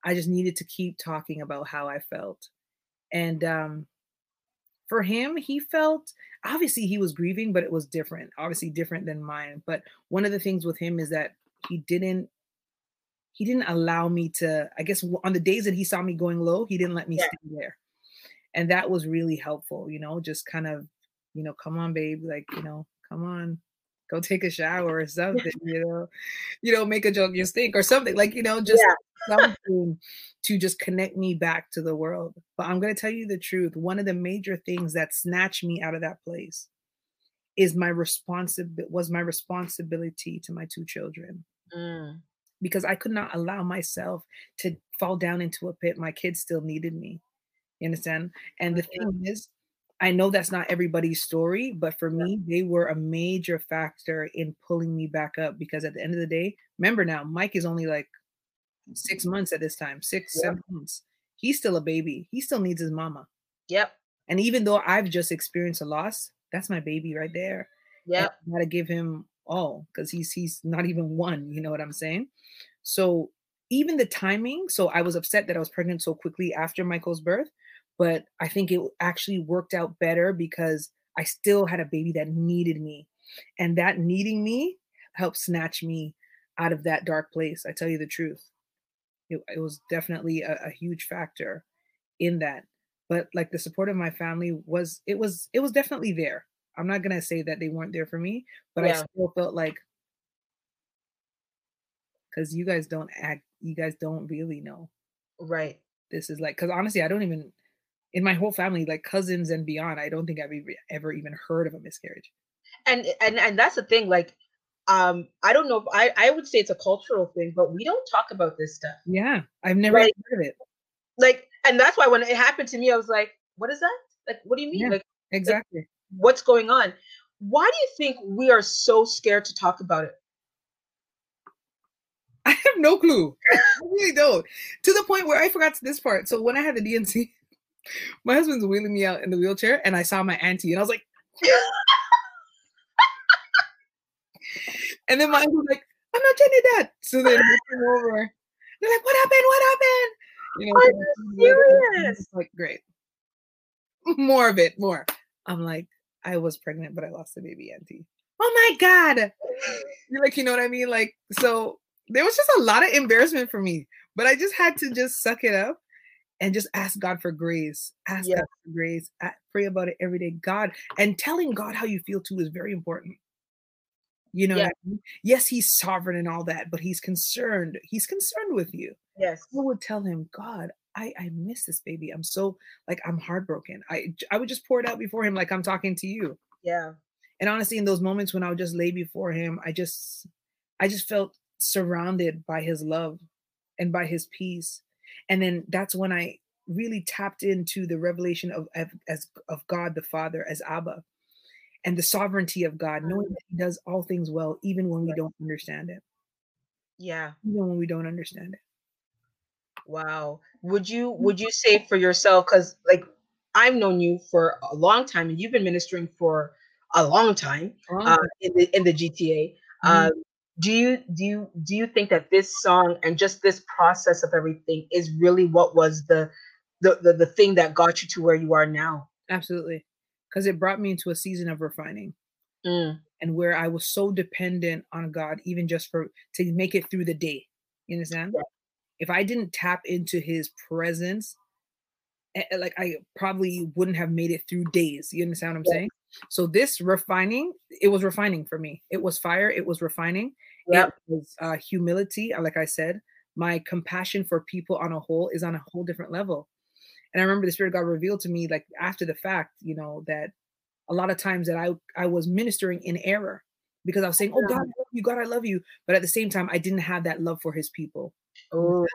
I just needed to keep talking about how I felt, and um, for him, he felt obviously he was grieving, but it was different, obviously different than mine. But one of the things with him is that he didn't he didn't allow me to i guess on the days that he saw me going low he didn't let me Yeah. stay there and that was really helpful you know just kind of you know come on babe like you know come on go take a shower or something you know you know make a joke you stink or something like you know just something to just connect me back to the world but i'm going to tell you the truth one of the major things that snatched me out of that place is my responsibility was my responsibility to my two children Mm, because I could not allow myself to fall down into a pit. My kids still needed me. You understand? And the thing is, I know that's not everybody's story, but for me, they were a major factor in pulling me back up because at the end of the day, remember now, Mike is only like six months at this time, six, Yeah. seven months. He's still a baby. He still needs his mama. yep And even though I've just experienced a loss, that's my baby right there. and yep I gotta give him all because he's he's not even one. You know what I'm saying? So even the timing. So I was upset that I was pregnant so quickly after Michael's birth, but I think it actually worked out better because I still had a baby that needed me, and that needing me helped snatch me out of that dark place. I tell you the truth. It, it was definitely a, a huge factor in that. but like the support of my family was it was it was definitely there. I'm not gonna say that they weren't there for me, but yeah. I still felt like because you guys don't act, you guys don't really know. Right. This is like because honestly, I don't even in my whole family, like cousins and beyond, I don't think I've ever even heard of a miscarriage. And and and that's the thing, like um i don't know if i i would say it's a cultural thing but we don't talk about this stuff. Yeah i've never heard of it. like and that's why when it happened to me i was like what is that? Like what do you mean? Yeah, like exactly. like, what's going on? Why do you think we are so scared to talk about it? I have no clue. I really don't. To the point where i forgot this part. So when i had the D&C my husband's wheeling me out in the wheelchair and i saw my auntie and i was like And then my was like, I'm not you that. So then they came over. They're like, what happened? What happened? You know, Are serious? Like, great. More of it, more. I'm like, I was pregnant, but I lost the baby auntie. Oh my God. You're like, you know what I mean? Like, so there was just a lot of embarrassment for me, but I just had to just suck it up and just ask God for grace. Ask God for grace. pray about it every day. God and telling God how you feel too is very important. You know, yeah. I mean? yes, he's sovereign and all that, but he's concerned. He's concerned with you. Yes. I would tell him, God, I, I miss this baby. I'm so like I'm heartbroken. I I would just pour it out before him like I'm talking to you. Yeah. And honestly, in those moments when I would just lay before him, I just I just felt surrounded by his love and by his peace. And then that's when I really tapped into the revelation of as of God the Father as Abba and the sovereignty of God, knowing that He does all things well, even when we don't understand it. Yeah. Even when we don't understand it. Wow. Would you mm. would you say for yourself, because like I've known you for a long time and you've been ministering for a long time uh, in the in the GTA. Mm-hmm. Um, do you do you do you think that this song and just this process of everything is really what was the the the, the thing that got you to where you are now? Absolutely because it brought me into a season of refining mm. and where I was so dependent on God, even just for to make it through the day. You understand? Yeah. If I didn't tap into His presence, eh, eh, like I probably wouldn't have made it through days. You understand what I'm yeah. saying? So this refining, it was refining for me. It was fire. It was refining. Yep. It was uh, humility. Uh, like I said, my compassion for people on a whole is on a whole different level. And I remember the Spirit God revealed to me, like after the fact, you know, that a lot of times that I I was ministering in error because I was saying, "Oh God, I love you, God, I love you," but at the same time, I didn't have that love for His people. Oh.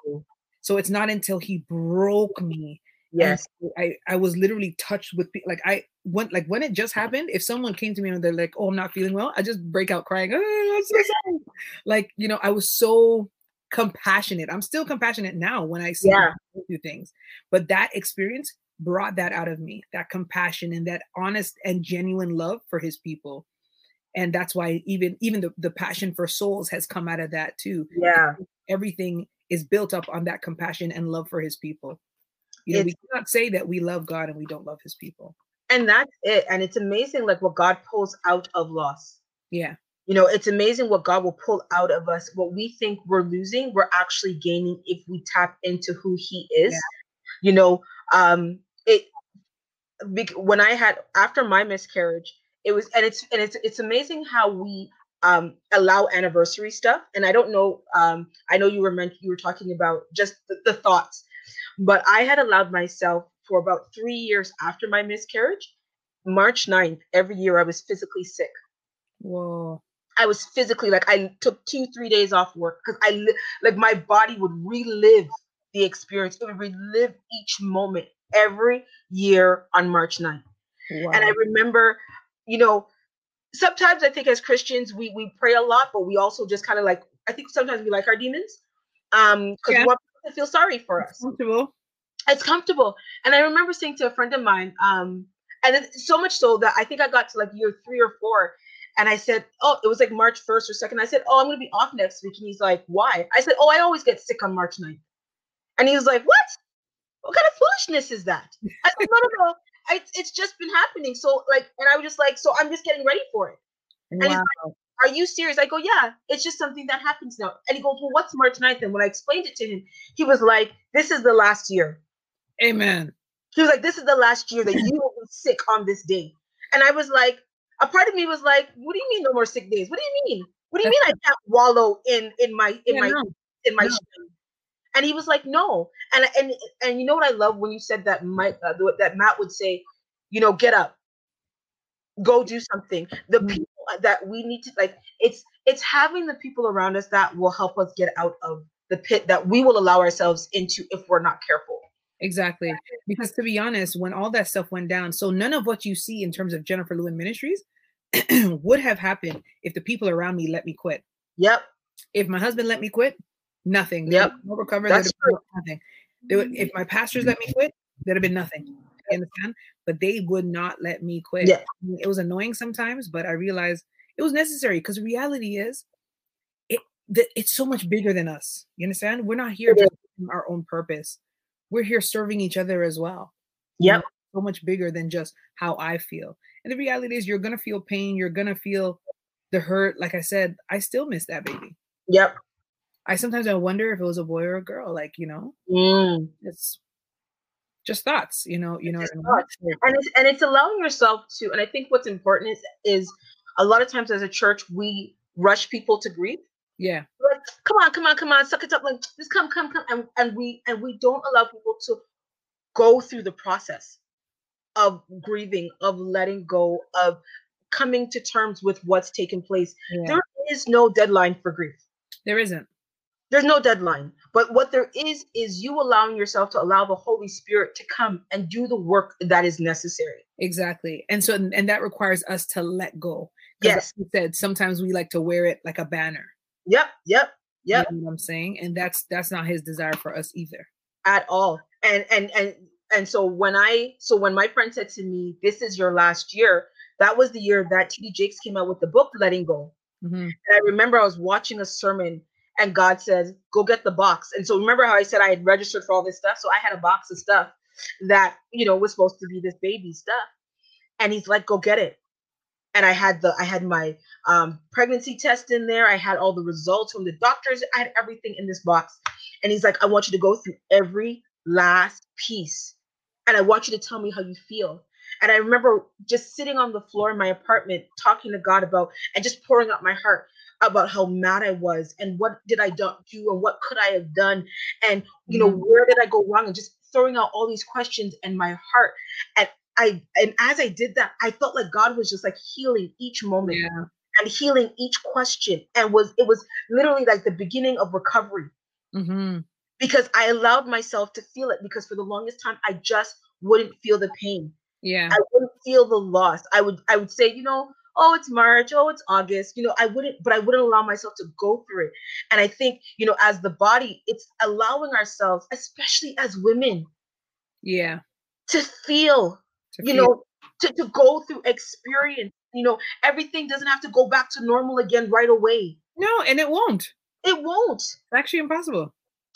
So it's not until He broke me. Yes, I I was literally touched with like I went like when it just happened. If someone came to me and they're like, "Oh, I'm not feeling well," I just break out crying. Oh, I'm so sorry. like you know, I was so compassionate. I'm still compassionate now when I see yeah. do things. But that experience brought that out of me, that compassion and that honest and genuine love for his people. And that's why even even the, the passion for souls has come out of that too. Yeah. Everything is built up on that compassion and love for his people. You know, it's, we cannot say that we love God and we don't love his people. And that's it. And it's amazing like what God pulls out of loss. Yeah you know it's amazing what god will pull out of us what we think we're losing we're actually gaining if we tap into who he is yeah. you know um it when i had after my miscarriage it was and it's and it's it's amazing how we um allow anniversary stuff and i don't know um i know you were meant you were talking about just the, the thoughts but i had allowed myself for about three years after my miscarriage march 9th every year i was physically sick whoa I was physically like I took two three days off work because I li- like my body would relive the experience. It would relive each moment every year on March 9th. Wow. And I remember, you know, sometimes I think as Christians we we pray a lot, but we also just kind of like I think sometimes we like our demons um because yeah. we want people to feel sorry for us. It's comfortable. It's comfortable. And I remember saying to a friend of mine, um, and it, so much so that I think I got to like year three or four, and I said, Oh, it was like March 1st or 2nd. I said, Oh, I'm going to be off next week. And he's like, Why? I said, Oh, I always get sick on March 9th. And he was like, What? What kind of foolishness is that? I said, No, no, no. I, it's just been happening. So, like, and I was just like, So I'm just getting ready for it. Wow. And he's like, Are you serious? I go, Yeah, it's just something that happens now. And he goes, Well, what's March 9th? And when I explained it to him, he was like, This is the last year. Amen. He was like, "This is the last year that you will be sick on this day," and I was like, a part of me was like, "What do you mean no more sick days? What do you mean? What do you mean I can't wallow in in my in Yeah, my no, in my no. shame?" And he was like, "No," and and and you know what I love when you said that Mike uh, that Matt would say, you know, get up, go do something. The Mm. people that we need to like, it's it's having the people around us that will help us get out of the pit that we will allow ourselves into if we're not careful. Exactly. Because to be honest, when all that stuff went down, so none of what you see in terms of Jennifer Lewin Ministries would have happened if the people around me let me quit. Yep. If my husband let me quit, nothing. Yep. No recover. That's been nothing. Would, if my pastors let me quit, there'd have been nothing. You understand? But they would not let me quit. Yeah. I mean, It was annoying sometimes, but I realized it was necessary because reality is it that it's so much bigger than us. You understand? We're not here It is. just for our own purpose. We're here serving each other as well. you Yep. know, so much bigger than just how I feel. And the reality is, you're gonna feel pain. You're gonna feel the hurt. Like I said, I still miss that baby. Yep. I sometimes I wonder if it was a boy or a girl. Like you know, Mm. it's just thoughts. You know, you know. just what I mean? thoughts. And it's and it's allowing yourself to, and I think what's important is is a lot of times as a church we rush people to grief. Yeah, like, come on, come on, come on, suck it up, like just come, come, come, and, and we and we don't allow people to go through the process of grieving, of letting go, of coming to terms with what's taken place. yeah. There is no deadline for grief. there isn't. There's no deadline. But what there is is you allowing yourself to allow the Holy Spirit to come and do the work that is necessary. Exactly. And so and that requires us to let go. 'Cause like Yes. you said sometimes we like to wear it like a banner. Yep, yep, You yep. know what I'm saying? And that's that's not his desire for us either. at all and and and and so when i so when my friend said to me this is your last year that was the year that td jakes came out with the book letting go Mhm. and i remember i was watching a sermon and god said go get the box. And so remember how i said i had registered for all this stuff? So i had a box of stuff that you know was supposed to be this baby stuff. And he's like go get it. And i had the i had my um, pregnancy test in there. I had all the results from the doctors. I had everything in this box. And he's like i want you to go through every last piece. And i want you to tell me how you feel. And i remember just sitting on the floor in my apartment talking to god about and just pouring out my heart about how mad i was and what did i do and what could i have done and you know Mhm. where did i go wrong and just throwing out all these questions in my heart and i and as i did that i felt like god was just like healing each moment Yeah. and healing each question and was it was literally like the beginning of recovery hmm because I allowed myself to feel it because for the longest time I just wouldn't feel the pain. Yeah. I wouldn't feel the loss. I would I would say, you know, oh it's March, oh it's August, you know, I wouldn't but I wouldn't allow myself to go through it. And I think, you know, as the body, it's allowing ourselves, especially as women, Yeah. to feel, To you feel- know, to, to go through experience. You know, everything doesn't have to go back to normal again right away. No, and it won't. It won't. It's actually impossible.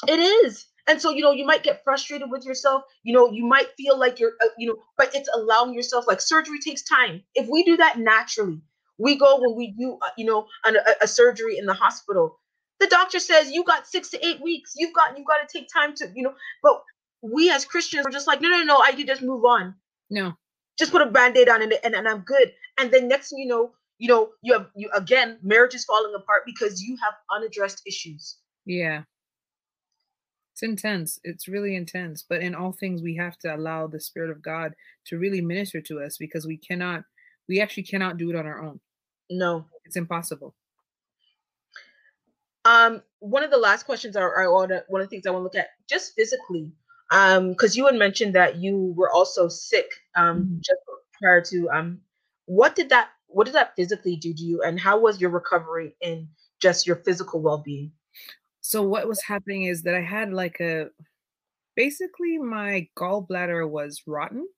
It is. And so, you know, you might get frustrated with yourself. You know, you might feel like you're, uh, you know, but it's allowing yourself, like surgery takes time. If we do that naturally, we go when we do, uh, you know, an, a, a surgery in the hospital. The doctor says you got six to eight weeks. You've got, you've got to take time to, you know, but we as Christians are just like, no, no, no, I can just move on. No. Just put a band-aid on it and, and I'm good. And then next thing you know, you know, you have, you again, marriage is falling apart because you have unaddressed issues. Yeah. It's intense. It's really intense. But in all things, we have to allow the Spirit of God to really minister to us because we cannot, we actually cannot do it on our own. No. It's impossible. Um, one of the last questions I, I one of the things I want to look at just physically, um, because you had mentioned that you were also sick, um, Mhm. just prior to, um, what did that, what did that physically do to you, and how was your recovery in just your physical well-being? So what was happening is that I had like a, basically my gallbladder was rotten.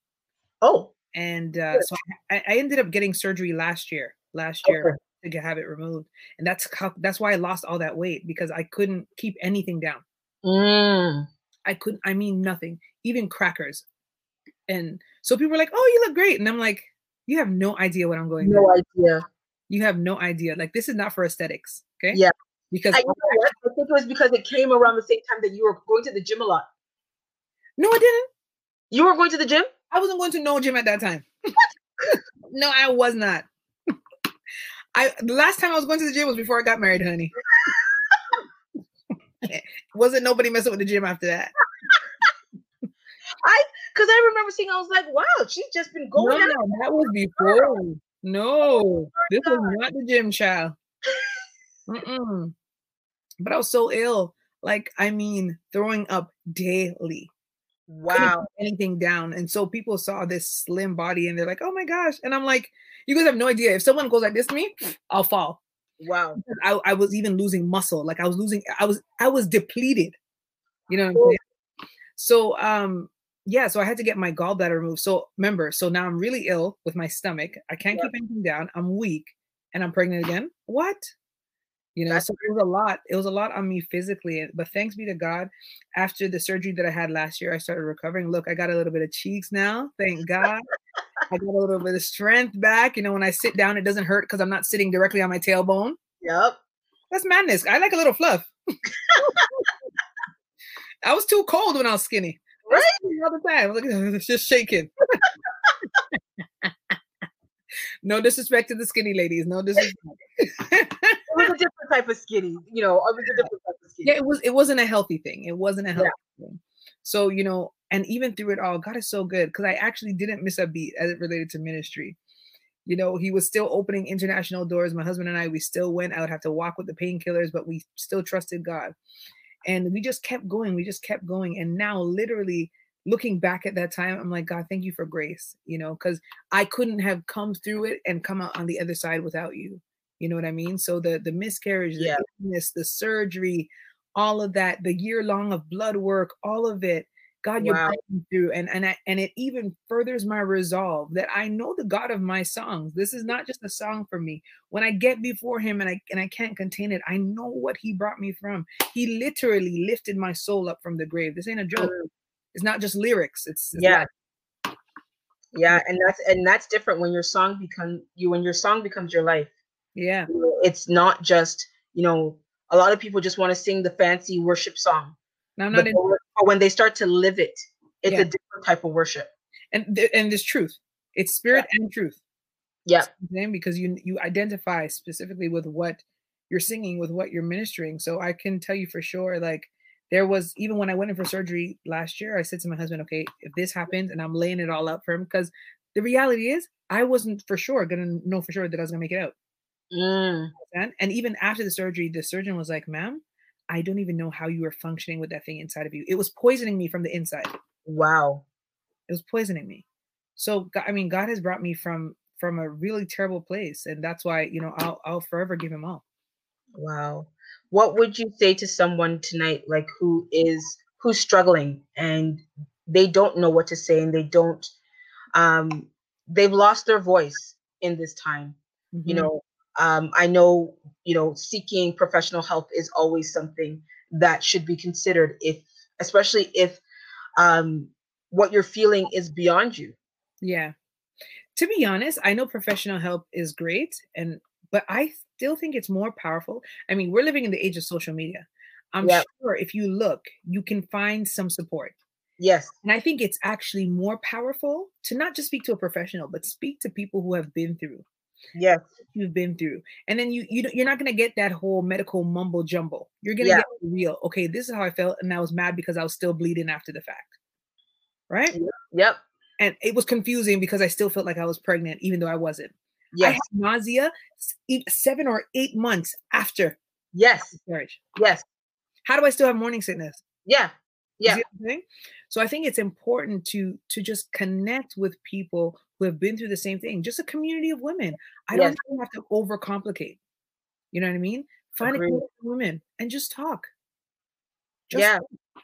Oh, And uh, Good. so I, I ended up getting surgery last year, last year to have it removed. And that's how, that's why I lost all that weight because I couldn't keep anything down. Mm. I couldn't, I mean, nothing, even crackers. And so people were like, oh, you look great. And I'm like, you have no idea what I'm going through. no idea. You have no idea. Like, this is not for aesthetics. Okay. Yeah. Because, I, you know? I think it was because it came around the same time that you were going to the gym a lot. no, I didn't. You were going to the gym? I wasn't going to no gym at that time. no, I was not. I the last time I was going to the gym was before I got married, honey. Wasn't nobody messing with the gym after that. I because I remember seeing, I was like, wow, she's just been going. No, out. that was before. No, oh this was not the gym child. Mm-mm. But I was so ill. Like, I mean, throwing up daily. Wow. Anything down. And so people saw this slim body and they're like, oh my gosh. And I'm like, you guys have no idea. If someone goes like this to me, I'll fall. Wow. I, I was even losing muscle. Like I was losing, I was, I was depleted. You know what I'm saying? So um yeah, so I had to get my gallbladder removed. So remember, so now I'm really ill with my stomach. I can't keep anything down. I'm weak and I'm pregnant again. What? You know, so it was a lot. It was a lot on me physically. But thanks be to God, after the surgery that I had last year, I started recovering. Look, I got a little bit of cheeks now. Thank God. I got a little bit of strength back. You know, when I sit down, it doesn't hurt because I'm not sitting directly on my tailbone. Yep. That's madness. I like a little fluff. I was too cold when I was skinny. Right? All the time. Look, it's just shaking. no disrespect to the skinny ladies. No disrespect. Was a different type of skinny. You know, it was a different type of skinny. Yeah, it was. It wasn't a healthy thing. It wasn't a healthy yeah. thing. So you know, and even through it all, God is so good because I actually didn't miss a beat as it related to ministry. You know, he was still opening international doors. My husband and I, we still went. I would have to walk with the painkillers, but we still trusted God and we just kept going we just kept going and now literally looking back at that time i'm like god thank you for grace you know because i couldn't have come through it and come out on the other side without you you know what i mean so the the miscarriage the illness the surgery all of that the year long of blood work all of it God, you're wow. through, and and I, and it even furthers my resolve that I know the God of my songs. This is not just a song for me. When I get before Him and I and I can't contain it, I know what He brought me from. He literally lifted my soul up from the grave. This ain't a joke. Mm. It's not just lyrics. It's, it's yeah, life. yeah, and that's and that's different when your song become you when your song becomes your life. Yeah, it's not just you know. A lot of people just want to sing the fancy worship song no, not in- when they start to live it, it's yeah. a different type of worship. And th- and there's truth. It's spirit yeah. and truth. Yeah. Because you you identify specifically with what you're singing, with what you're ministering. So I can tell you for sure, like there was even when I went in for surgery last year, I said to my husband, okay, if this happens and I'm laying it all out for him, because the reality is I wasn't for sure gonna know for sure that I was gonna make it out. Mm. And, even after the surgery, the surgeon was like, ma'am, I don't even know how you were functioning with that thing inside of you. It was poisoning me from the inside. Wow. It was poisoning me. So I mean, God has brought me from from a really terrible place, and that's why you know I'll I'll forever give Him all. Wow. What would you say to someone tonight, like who is who's struggling and they don't know what to say and they don't um they've lost their voice in this time. Mm-hmm. You know, um, I know, you know, seeking professional help is always something that should be considered if, especially if um, what you're feeling is beyond you. Yeah. To be honest, I know professional help is great, and but I still think it's more powerful. I mean, we're living in the age of social media. I'm yep. sure if you look, you can find some support. Yes. And I think it's actually more powerful to not just speak to a professional, but speak to people who have been through yes. you've been through. And then you, you you're not going to get that whole medical mumble jumble you're going to yeah. get real okay this is how i felt and i was mad because i was still bleeding after the fact. Right? Yep and it was confusing because i still felt like i was pregnant even though i wasn't. Yes. i had nausea seven or eight months after yes. marriage. Yes. How do i still have morning sickness? Yeah yeah. so i think it's important to to just connect with people who have been through the same thing, just a community of women. I yes. don't have to overcomplicate. You know what I mean? Find Agreed. a group of women and just talk. Just yeah. Talk.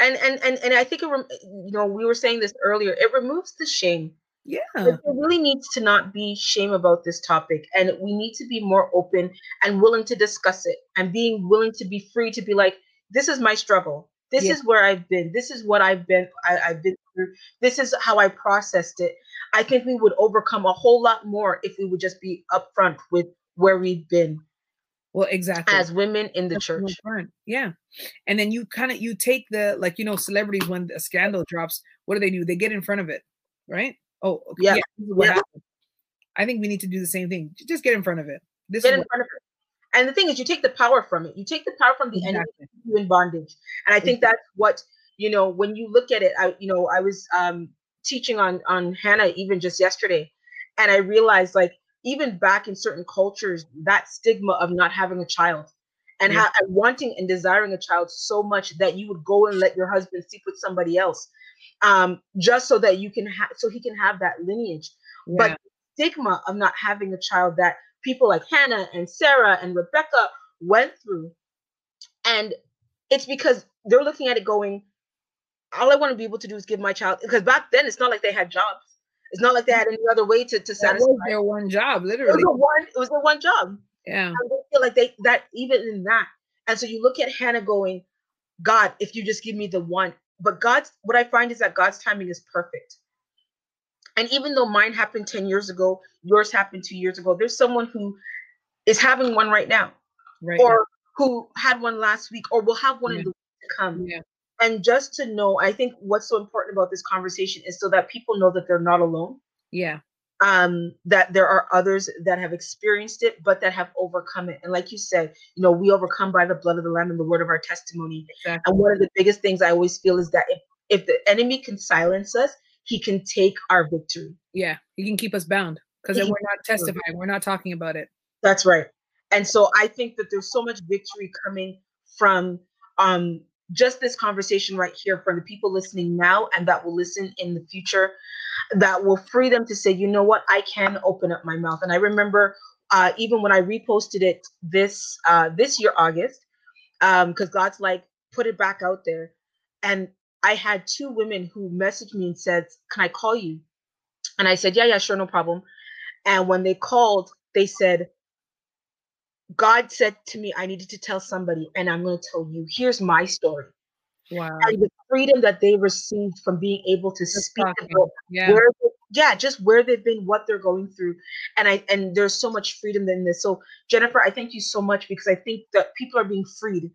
And, and and and I think it, you know we were saying this earlier. It removes the shame. Yeah, there really needs to not be shame about this topic, and we need to be more open and willing to discuss it, and being willing to be free to be like, this is my struggle. This yeah. is where I've been. This is what I've been. I, I've been through. This is how I processed it. I think we would overcome a whole lot more if we would just be upfront with where we've been. Well, exactly. as women in the That's church. Yeah. And then you kind of you take the like you know celebrities when a scandal drops, what do they do? They get in front of it, right? Oh, okay, Yeah. is what Yeah. happened. I think we need to do the same thing. Just get in front of it. This Get in front of it. And the thing is, you take the power from it. You take the power from the enemy you in bondage. And I think that's what you know when you look at it. I you know I was um, teaching on on Hannah even just yesterday, and I realized like even back in certain cultures that stigma of not having a child and, Yeah. ha- and wanting and desiring a child so much that you would go and let your husband sleep with somebody else um, just so that you can have so he can have that lineage Yeah. but stigma of not having a child that people like Hannah and Sarah and Rebecca went through. And it's because they're looking at it going, all I want to be able to do is give my child because back then it's not like they had jobs. It's not like they had any other way to, to that satisfy. was their one job, literally. It was one, it was the one job. Yeah. And they feel like they that even in that. And so you look at Hannah going, God, if you just give me the one. But God's what I find is that God's timing is perfect. And even though mine happened 10 years ago, yours happened two years ago, there's someone who is having one right now, Right. or who had one last week, or will have one Yeah. in the week to come. yeah. And just to know, I think what's so important about this conversation is so that people know that they're not alone Yeah. um, that there are others that have experienced it, but that have overcome it. And like you said, you know, we overcome by the blood of the Lamb and the word of our testimony. Exactly. And one of the biggest things I always feel is that if, if the enemy can silence us, he can take our victory. Yeah. he can keep us bound because then we're not testifying. We're not talking about it. That's right. And so I think that there's so much victory coming from um, just this conversation right here for the people listening now and that will listen in the future that will free them to say, you know what, I can open up my mouth. And I remember uh, even when I reposted it this uh, this year, August, because God's like, put it back out there. And I had two women who messaged me and said, Can I call you? And I said, Yeah, yeah, sure, no problem. And when they called, they said, God said to me, I needed to tell somebody, and I'm going to tell you. Here's my story. Wow. And the freedom that they received from being able to Just speak talking. about Yeah. where they- yeah just where they've been what they're going through and i and there's so much freedom in this so jennifer i thank you so much because i think that people are being freed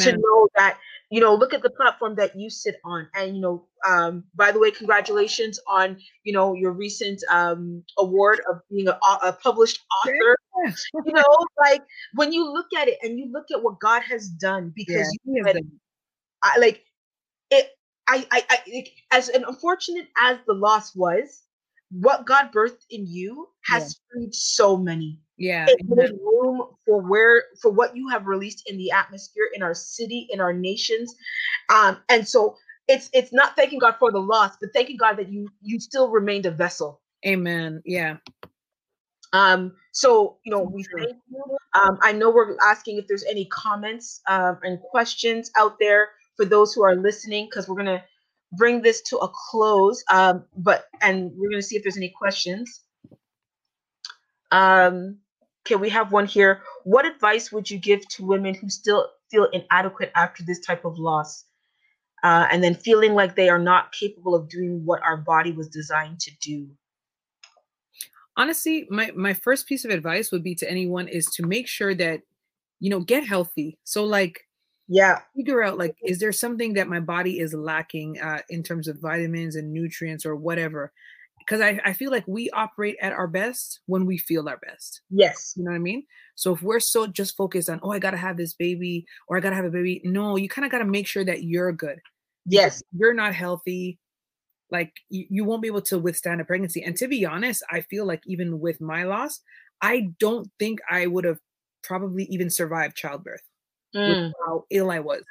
to know that you know look at the platform that you sit on and you know um by the way congratulations on you know your recent um award of being a, a published author Yeah. you know like when you look at it and you look at what god has done because He you had I like it. I, I, I, it- as an unfortunate as the loss was, what God birthed in you has freed so many. Yeah. It made room for where for what you have released in the atmosphere in our city, in our nations, um, and so it's it's not thanking God for the loss, but thanking God that you you still remained a vessel. Amen. Yeah. Um, so you know we thank you. Um, I know we're asking if there's any comments um, and questions out there for those who are listening, because we're gonna bring this to a close. Um, but and we're gonna see if there's any questions. Um, okay, we have one here. What advice would you give to women who still feel inadequate after this type of loss? Uh, and then feeling like they are not capable of doing what our body was designed to do. honestly my my first piece of advice would be to anyone is to make sure that you know get healthy so like Yeah, figure out like is there something that my body is lacking uh, in terms of vitamins and nutrients or whatever? Because I, I feel like we operate at our best when we feel our best. Yes, you know what i mean? So if we're so just focused on oh i gotta have this baby or i gotta have a baby no you kind of gotta make sure that you're good yes, you're not healthy like you, you won't be able to withstand a pregnancy. And to be honest i feel like even with my loss i don't think i would have probably even survived childbirth Mm, how ill i was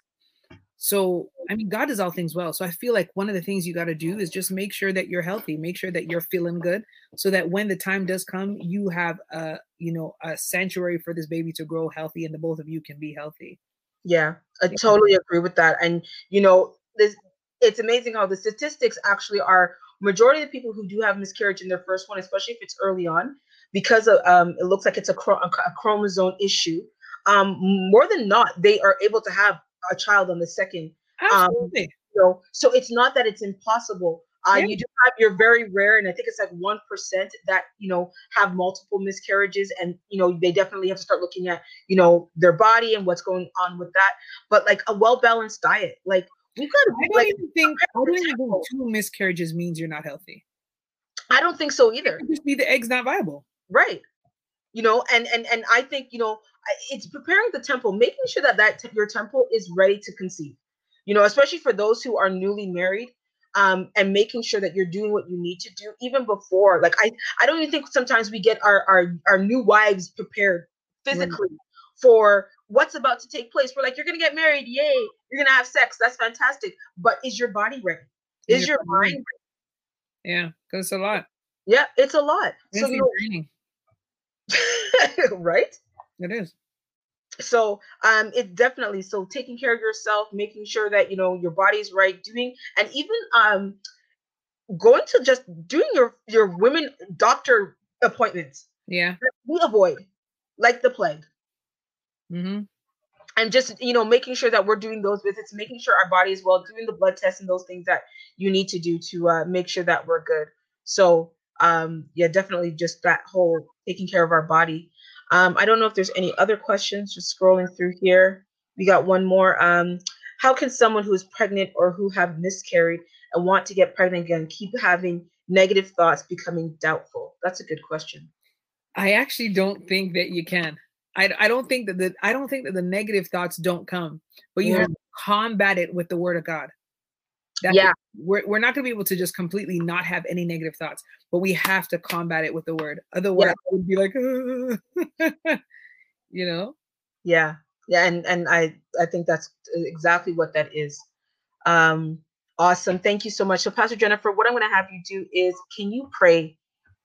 so i mean god does all things well so i feel like one of the things you got to do is just make sure that you're healthy make sure that you're feeling good so that when the time does come you have a you know a sanctuary for this baby to grow healthy and the both of you can be healthy Yeah, I Yeah. totally agree with that. And you know, this it's amazing how the statistics actually are majority of the people who do have miscarriage in their first one, especially if it's early on, because of um, it looks like it's a, chro- a chromosome issue. Um, more than not, they are able to have a child on the second. Um, absolutely You know, so it's not that it's impossible. Uh, yeah. You do have you're very rare, and I think it's like one percent that you know have multiple miscarriages, and you know they definitely have to start looking at you know their body and what's going on with that. But like a well balanced diet, like we got to. I don't like, even think I don't even think two miscarriages means you're not healthy. I don't think so either. It just be the egg's not viable, right? You know, and and and I think you know it's preparing the temple, making sure that that your temple is ready to conceive. You know, especially for those who are newly married, um, and making sure that you're doing what you need to do even before. Like I, I don't even think sometimes we get our our our new wives prepared physically for what's about to take place. We're like, you're gonna get married, yay! You're gonna have sex, that's fantastic. But is your body ready? Is, is your, your mind ready? Yeah, because it's a lot. Yeah, it's a lot. It's so you know, right? It is. So um it's definitely so taking care of yourself, making sure that you know your body's right, doing and even um going to just doing your your women doctor appointments. Yeah. We avoid like the plague. Mm-hmm. And just you know, making sure that we're doing those visits, making sure our body is well, doing the blood tests and those things that you need to do to uh, make sure that we're good. So um yeah, definitely just that whole taking care of our body. Um, I don't know if there's any other questions. Just scrolling through here, we got one more. Um, how can someone who is pregnant or who have miscarried and want to get pregnant again keep having negative thoughts, becoming doubtful? That's a good question. I actually don't think that you can. I, I don't think that the I don't think that the negative thoughts don't come, but you yeah. have to combat it with the word of God. That's yeah. We're, we're not going to be able to just completely not have any negative thoughts, but we have to combat it with the word. Otherwise, yeah. would be like, you know? Yeah. Yeah. And, and I, I think that's exactly what that is. Um, awesome. Thank you so much. So, Pastor Jennifer, what I'm going to have you do is can you pray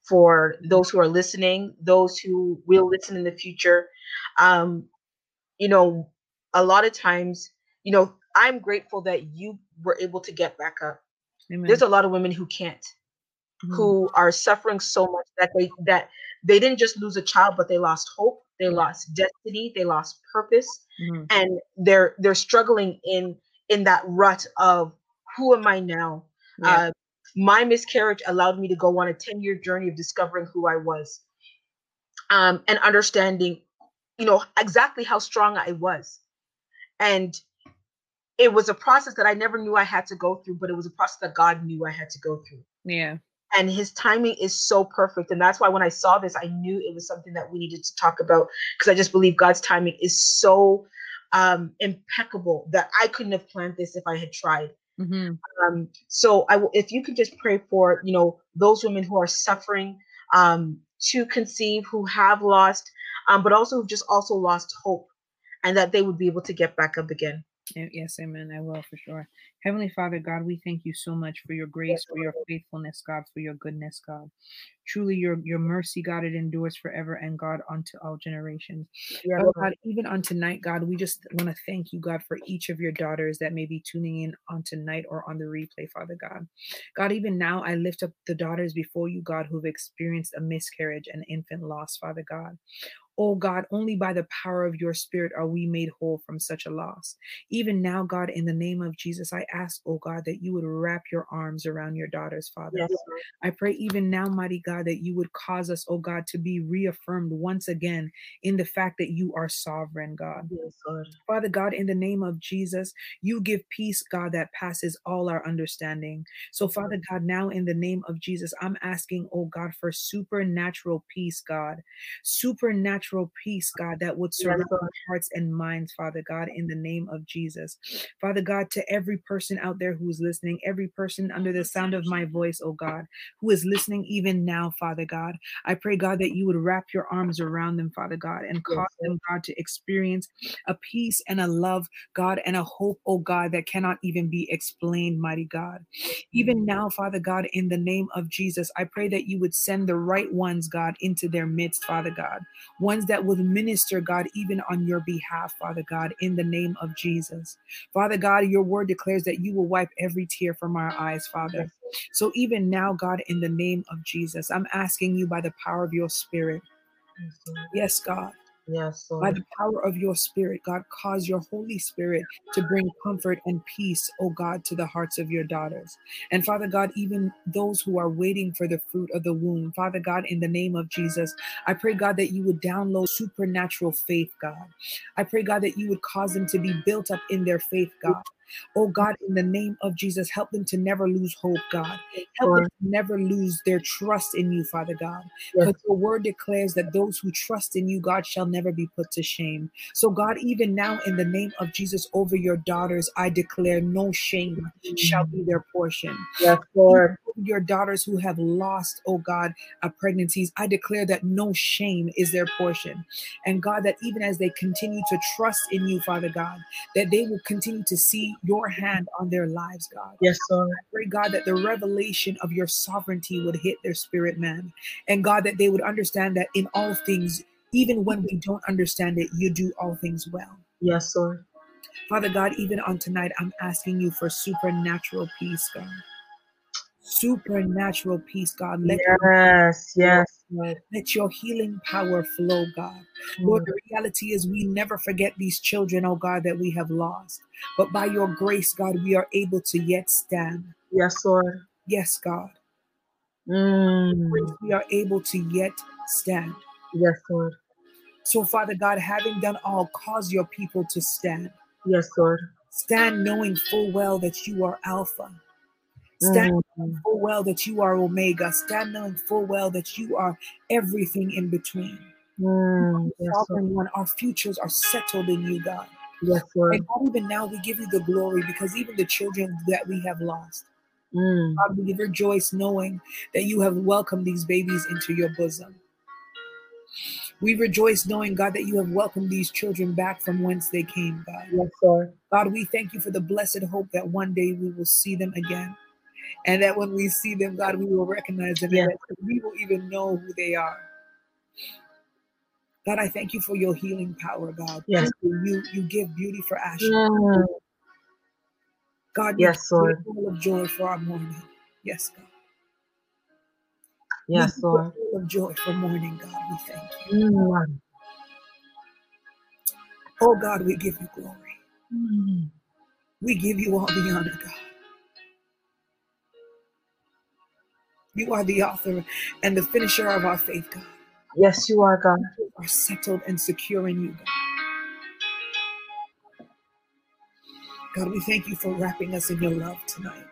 for those who are listening, those who will listen in the future? Um, you know, a lot of times, you know, I'm grateful that you were able to get back up. Amen. There's a lot of women who can't, mm-hmm. who are suffering so much that they that they didn't just lose a child, but they lost hope, they lost destiny, they lost purpose, mm-hmm. and they're they're struggling in in that rut of who am I now? Yeah. Uh, my miscarriage allowed me to go on a 10 year journey of discovering who I was um, and understanding, you know, exactly how strong I was. And it was a process that I never knew I had to go through, but it was a process that God knew I had to go through. Yeah. And his timing is so perfect. And that's why when I saw this, I knew it was something that we needed to talk about because I just believe God's timing is so um, impeccable that I couldn't have planned this if I had tried. Mm-hmm. Um, so I will, if you could just pray for, you know, those women who are suffering um, to conceive, who have lost, um, but also who just also lost hope and that they would be able to get back up again. Yes, amen. I will for sure. Heavenly Father, God, we thank you so much for your grace, for your faithfulness, God, for your goodness, God. Truly, your your mercy, God, it endures forever, and God, unto all generations. Yeah, oh, God, even on tonight, God, we just want to thank you, God, for each of your daughters that may be tuning in on tonight or on the replay, Father God. God, even now, I lift up the daughters before you, God, who've experienced a miscarriage and infant loss, Father God. Oh God, only by the power of your spirit are we made whole from such a loss. Even now, God, in the name of Jesus, I ask, oh God, that you would wrap your arms around your daughters, Father. Yes. I pray even now, mighty God, that you would cause us, oh God, to be reaffirmed once again in the fact that you are sovereign, God. Yes, Lord. Father God, in the name of Jesus, you give peace, God, that passes all our understanding. So, Father God, now in the name of Jesus, I'm asking, oh God, for supernatural peace, God. Supernatural supernatural peace, God, that would surround our hearts and minds, Father God, in the name of Jesus. Father God, to every person out there who is listening, every person under the sound of my voice, oh God, who is listening even now, Father God, I pray, God, that you would wrap your arms around them, Father God, and cause them, God, to experience a peace and a love, God, and a hope, oh God, that cannot even be explained, mighty God. Even now, Father God, in the name of Jesus, I pray that you would send the right ones, God, into their midst, Father God. Ones ones that will minister, God, even on your behalf, Father God, in the name of Jesus. Father God, your word declares that you will wipe every tear from our eyes, Father. So even now, God, in the name of Jesus, I'm asking you by the power of your spirit. Yes, God. Yes, By the power of your spirit, God, cause your Holy Spirit to bring comfort and peace, oh God, to the hearts of your daughters. And Father God, even those who are waiting for the fruit of the womb, Father God, in the name of Jesus, I pray, God, that you would download supernatural faith, God. I pray, God, that you would cause them to be built up in their faith, God. Oh God, in the name of Jesus, help them to never lose hope, God. Help them to never lose their trust in you, Father God. Yes. Because your word declares that those who trust in you, God, shall never be put to shame. So, God, even now, in the name of Jesus, over your daughters, I declare no shame shall be their portion. Yes, Lord. your daughters who have lost, oh God, uh, pregnancies, I declare that no shame is their portion. And God, that even as they continue to trust in you, Father God, that they will continue to see your hand on their lives, God. Yes, Lord. Pray, God, that the revelation of your sovereignty would hit their spirit, man. And God, that they would understand that in all things, even when we don't understand it, you do all things well. Yes, Lord. Father God, even on tonight, I'm asking you for supernatural peace, God. Supernatural peace, God. Let, Yes, yes, Lord. let your healing power flow, God. Lord, the reality is we never forget these children, oh God, that we have lost. But by your grace, God, we are able to yet stand. Yes, Lord. Yes, God. Mm. Grace, we are able to yet stand. Yes, Lord. So, Father God, having done all, cause your people to stand. Yes, Lord. Stand knowing full well that you are Alpha. Stand Mm. full well that you are Omega. Stand knowing full well that you are everything in between. Mm. Yes. Sovereign one, our futures are settled in you, God. Yes, Lord. And God, even now we give you the glory because even the children that we have lost, Mm. God, we rejoice knowing that you have welcomed these babies into your bosom. We rejoice knowing, God, that you have welcomed these children back from whence they came, God. Yes, Lord. God, we thank you for the blessed hope that one day we will see them again. And that when we see them, God, we will recognize them that we will even know who they are. God, I thank you for your healing power, God. Yes. You you give beauty for ashes. Mm. God, Yes, Lord. full of joy for our morning. Yes, God. Yes, Lord. full of joy for mourning, God. We thank you. Mm. Oh God, we give you glory. Mm. We give you all the honor, God. You are the author and the finisher of our faith, God. Yes, you are, God. We are settled and secure in you, God. God, we thank you for wrapping us in your love tonight.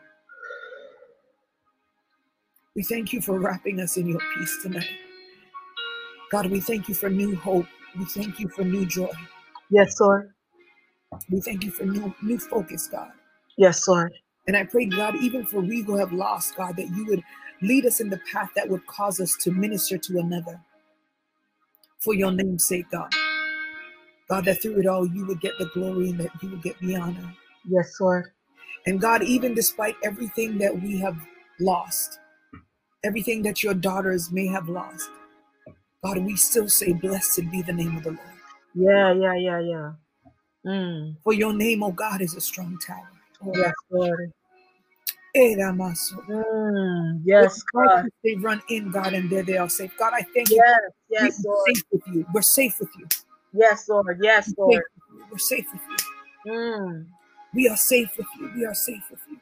We thank you for wrapping us in your peace tonight. God, we thank you for new hope. We thank you for new joy. Yes, Lord. We thank you for new, new focus, God. Yes, Lord. And I pray, God, even for we who have lost, God, that you would lead us in the path that would cause us to minister to another for your name's sake, God. God, that through it all you would get the glory and that you would get the honor. Yes, Lord. And God, even despite everything that we have lost, everything that your daughters may have lost, God, we still say, Blessed be the name of the Lord. Yeah, yeah, yeah, yeah. Mm. For your name, oh God, is a strong tower. Oh, Yes, Lord. Mm. Yes, God. They run in, God, and there they are safe. God, I thank you. Yes, We're yes, Lord. safe with you. We're safe with you. Yes, Lord. Yes, We're safe Lord. you. We're safe with you. Mm. We are safe with you. We are safe with you.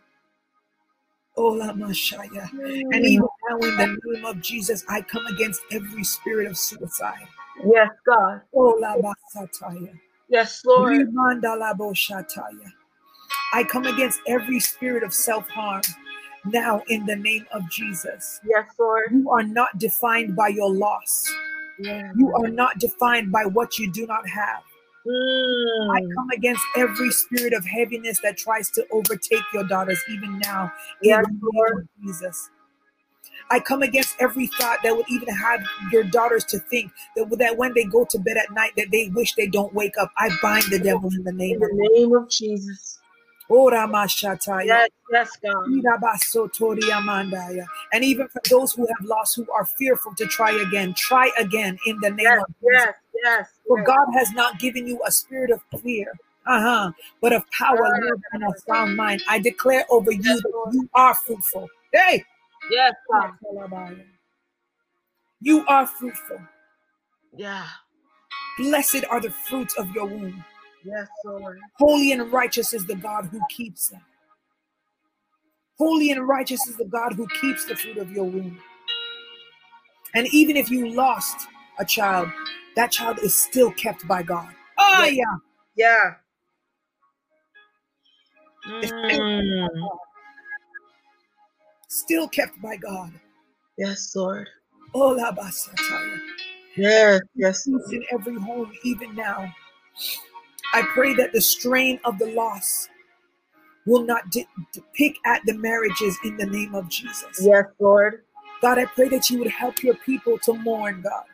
Ola Mashaya. And Mm. even now, in the name of Jesus, I come against every spirit of suicide. Yes, God. Ola Basataya. Yes, Lord. I come against every spirit of self harm now in the name of Jesus. Yes, Lord. You are not defined by your loss. You are not defined by what you do not have. I Mm. come against every spirit of heaviness that tries to overtake your daughters, even now, in Yes, the name of Jesus. I come against every thought that would even have your daughters to think that, that when they go to bed at night that they wish they don't wake up. I bind the devil in the In name the of name of Jesus. Ora Mashataya. Yes, yes, God. And even for those who have lost, who are fearful to try again, try again in the name Yes, of Jesus. yes, yes. For yes. God has not given you a spirit of fear, uh-huh, but of power, love, and a sound mind. I declare over you Yes, that you are fruitful. Hey, Yes, God. you are fruitful. Yeah. Blessed are the fruits of your womb. Yes, Lord. Holy and righteous is the God who keeps them. Holy and righteous is the God who keeps the fruit of your womb. And even if you lost a child, that child is still kept by God. Oh, Yes. yeah. Yeah. Mm. Still kept by God. Yes, Lord. Oh, la basataya. Yes, yes. Peace in every home, even now. I pray that the strain of the loss will not di- di- pick at the marriages in the name of Jesus. Yes, Lord. God, I pray that you would help your people to mourn, God.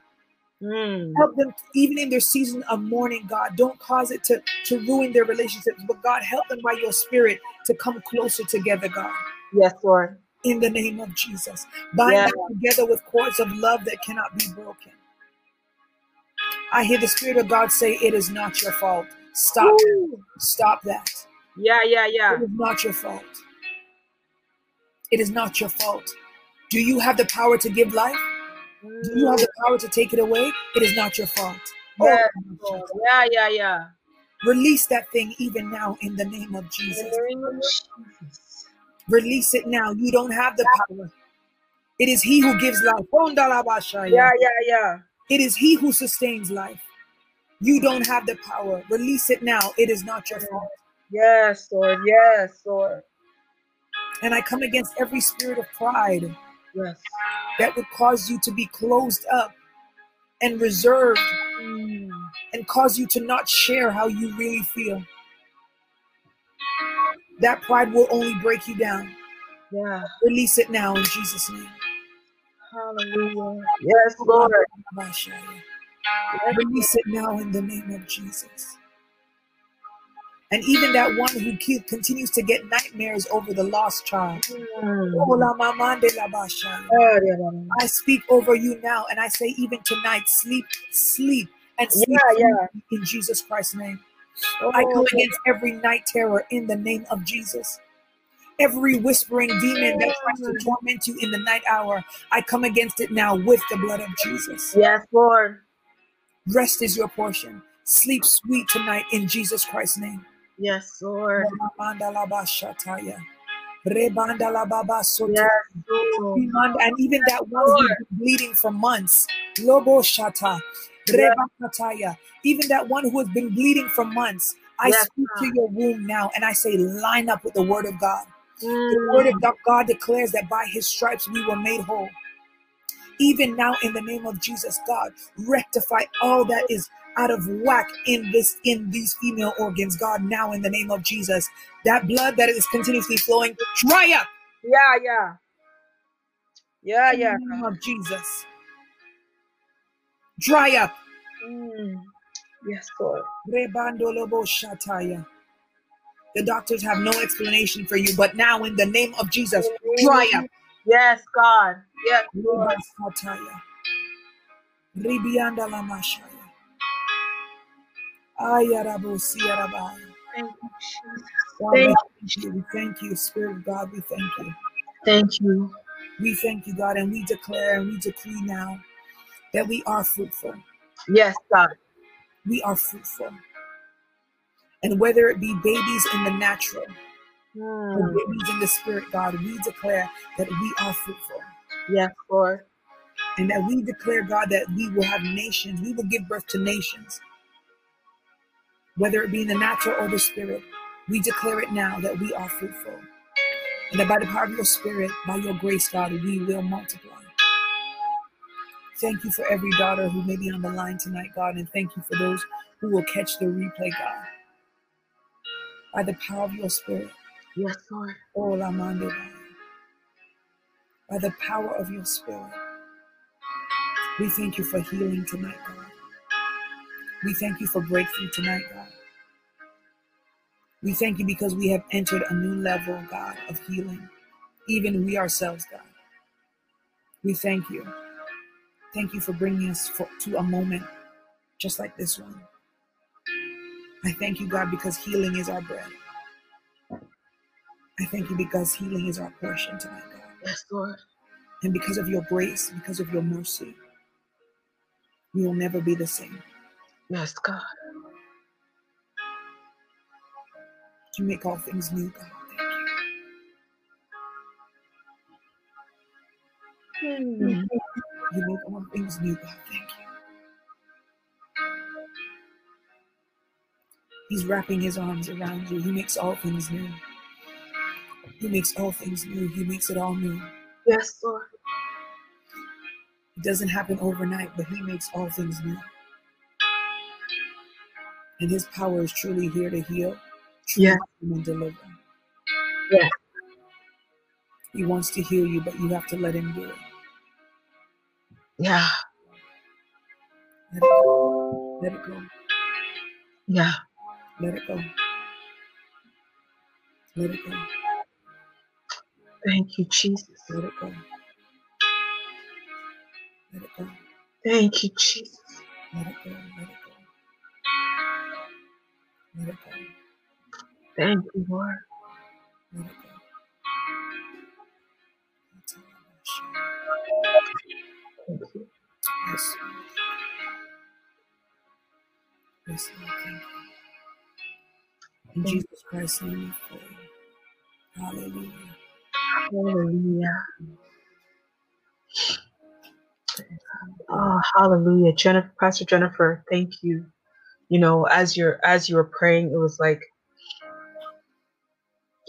Mm. Help them even in their season of mourning, God. Don't cause it to, to ruin their relationships, but God, help them by your spirit to come closer together, God. Yes, Lord. In the name of Jesus. Bind Yeah. them together with cords of love that cannot be broken. I hear the Spirit of God say, It is not your fault. Stop. Stop that. Yeah, yeah, yeah. It is not your fault. It is not your fault. Do you have the power to give life? Do you have the mm. power to take it away? It is not your fault. Oh, yes, Oh, Yeah, yeah, yeah. Release that thing even now in the name of Jesus. the name of Jesus. Release it now. You don't have the power. It is He who gives life. Yeah, yeah, yeah. It is He who sustains life. You don't have the power. Release it now. It is not your fault. Yes, Lord. Yes, Lord. And I come against every spirit of pride Yes. that would cause you to be closed up and reserved Mm. and cause you to not share how you really feel. That pride will only break you down. Yeah. Release it now in Jesus' name. Hallelujah. Yes, Lord. Release it now in the name of Jesus. And even that one who keep, continues to get nightmares over the lost child. Mm. I speak over you now, and I say, even tonight, sleep, sleep, and sleep Yeah, yeah. in Jesus Christ's name. I come Oh, against every night terror in the name of Jesus. Every whispering demon that tries to torment you in the night hour, I come against it now with the blood of Jesus. Yes, Lord. Rest is your portion. Sleep sweet tonight in Jesus Christ's name. Yes, Lord. Yes, Lord. And even that one who's been bleeding for months, Lobo Shata, Yeah. Even that one who has been bleeding for months, I Yes, speak to your womb now and I say, line up with the word of God. The Mm. word of God- God declares that by his stripes we were made whole. Even now, in the name of Jesus, God, rectify all that is out of whack in this in these female organs, God. Now, in the name of Jesus, that blood that is continuously flowing, dry up Yeah, yeah. Yeah, in yeah. the name of Jesus. Dry up. Mm. Yes, Lord. The doctors have no explanation for you, but now in the name of Jesus, dry up. Yes, God. Yes, Lord. Ribianda. Ayarabo siyarabaya. Thank you, Jesus. God, we Thank thank you. We thank you, Spirit of God. We thank you. Thank you. We thank you, God, and we declare and we decree now that we are fruitful. Yes, God. We are fruitful. And whether it be babies in the natural Mm. babies in the spirit, God, we declare that we are fruitful. Yes, Lord. And that we declare, God, that we will have nations. We will give birth to nations. Whether it be in the natural or the spirit, we declare it now that we are fruitful. And that by the power of your spirit, by your grace, God, we will multiply. Thank you for every daughter who may be on the line tonight, God, and thank you for those who will catch the replay, God. By the power of your spirit, Yes, Lord. oh, Lamande by the power of your spirit, we thank you for healing tonight, God. We thank you for breakthrough tonight, God. We thank you because we have entered a new level, God, of healing, even we ourselves, God. We thank you. Thank you for bringing us for, to a moment just like this one. I thank you, God, because healing is our bread. I thank you because healing is our portion tonight, God. Yes, Lord. And because of your grace, because of your mercy, we will never be the same. Yes, God. You make all things new, God. Thank you. Mm. You make all things new, God. Thank you. He's wrapping his arms around you. He makes all things new. He makes all things new. He makes it all new. Yes, Lord. It doesn't happen overnight, but he makes all things new. And his power is truly here to heal, truly Yeah. and deliver. Yeah. He wants to heal you, but you have to let him do it. Yeah. Let it go. Let it go. Yeah. Let it go. Let it go. Thank you, Jesus. Let it go. Let it go. Thank you, Jesus. Let it go. Let it go. Let it go. Thank you, Lord. Let it go. That's all I want to share. Thank you. Yes. Yes, Lord. Thank you. In Jesus Christ's name we pray. Hallelujah. Hallelujah. Oh, hallelujah. Jennifer, Pastor Jennifer, thank you. You know, as you're as you were praying, it was like,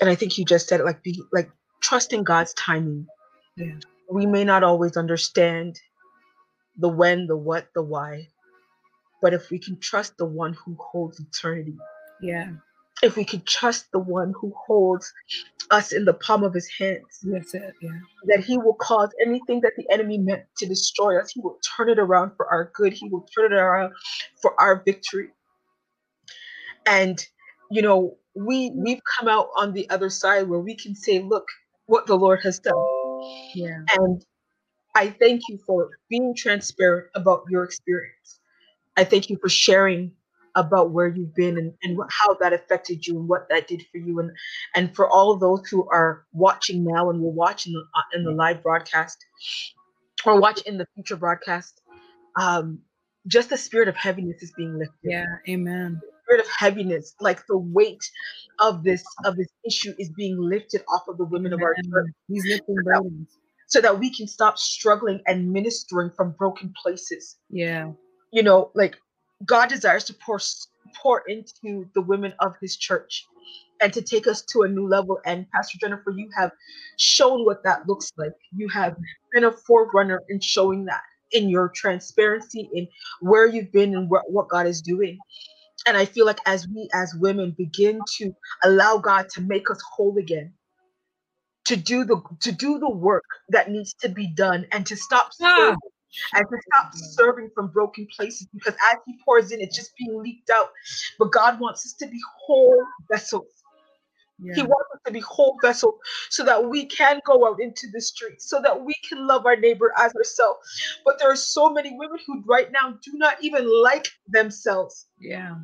and I think you just said it like be like trusting God's timing. Yeah. We may not always understand the when, the what, the why, but if we can trust the one who holds eternity, Yeah. If we can trust the one who holds us in the palm of his hands, That's it. Yeah. that he will cause anything that the enemy meant to destroy us, he will turn it around for our good. He will turn it around for our victory. And you know, we we've come out on the other side where we can say, look what the Lord has done. Yeah. And I thank you for being transparent about your experience. I thank you for sharing about where you've been and, and how that affected you and what that did for you. And and for all of those who are watching now and will watch in the, uh, in the live broadcast or watch in the future broadcast, um, just the spirit of heaviness is being lifted. Yeah. Amen. Spirit of heaviness, like the weight of this of this issue, is being lifted off of the women of our church Amen. He's lifting burdens. so that we can stop struggling and ministering from broken places. Yeah. You know, like God desires to pour pour into the women of His church and to take us to a new level. And Pastor Jennifer, you have shown what that looks like. You have been a forerunner in showing that in your transparency in where you've been and what, what God is doing. And I feel like as we as women begin to allow God to make us whole again, to do the to do the work that needs to be done and to stop Ah. And to stop mm-hmm. serving from broken places because as he pours in it's just being leaked out but god wants us to be whole vessels Yeah. he wants us to be whole vessels so that we can go out into the streets so that we can love our neighbor as ourselves but there are so many women who right now do not even like themselves Yeah.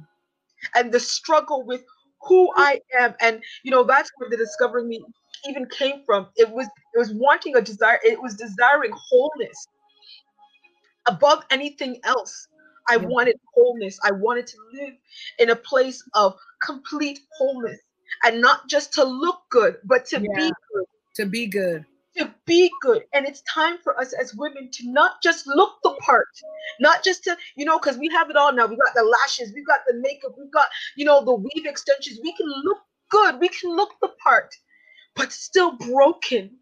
and the struggle with who I am. And you know, that's where the discovering me even came from. It was it was wanting a desire, it was desiring wholeness above anything else. I Yeah. wanted wholeness. I wanted to live in a place of complete wholeness and not just to look good, but to Yeah. be good To be good. to be good. And it's time for us as women to not just look the part, not just to, you know, because we have it all now. We got the lashes, we've got the makeup, we've got, you know, the weave extensions. We can look good, we can look the part, but still broken.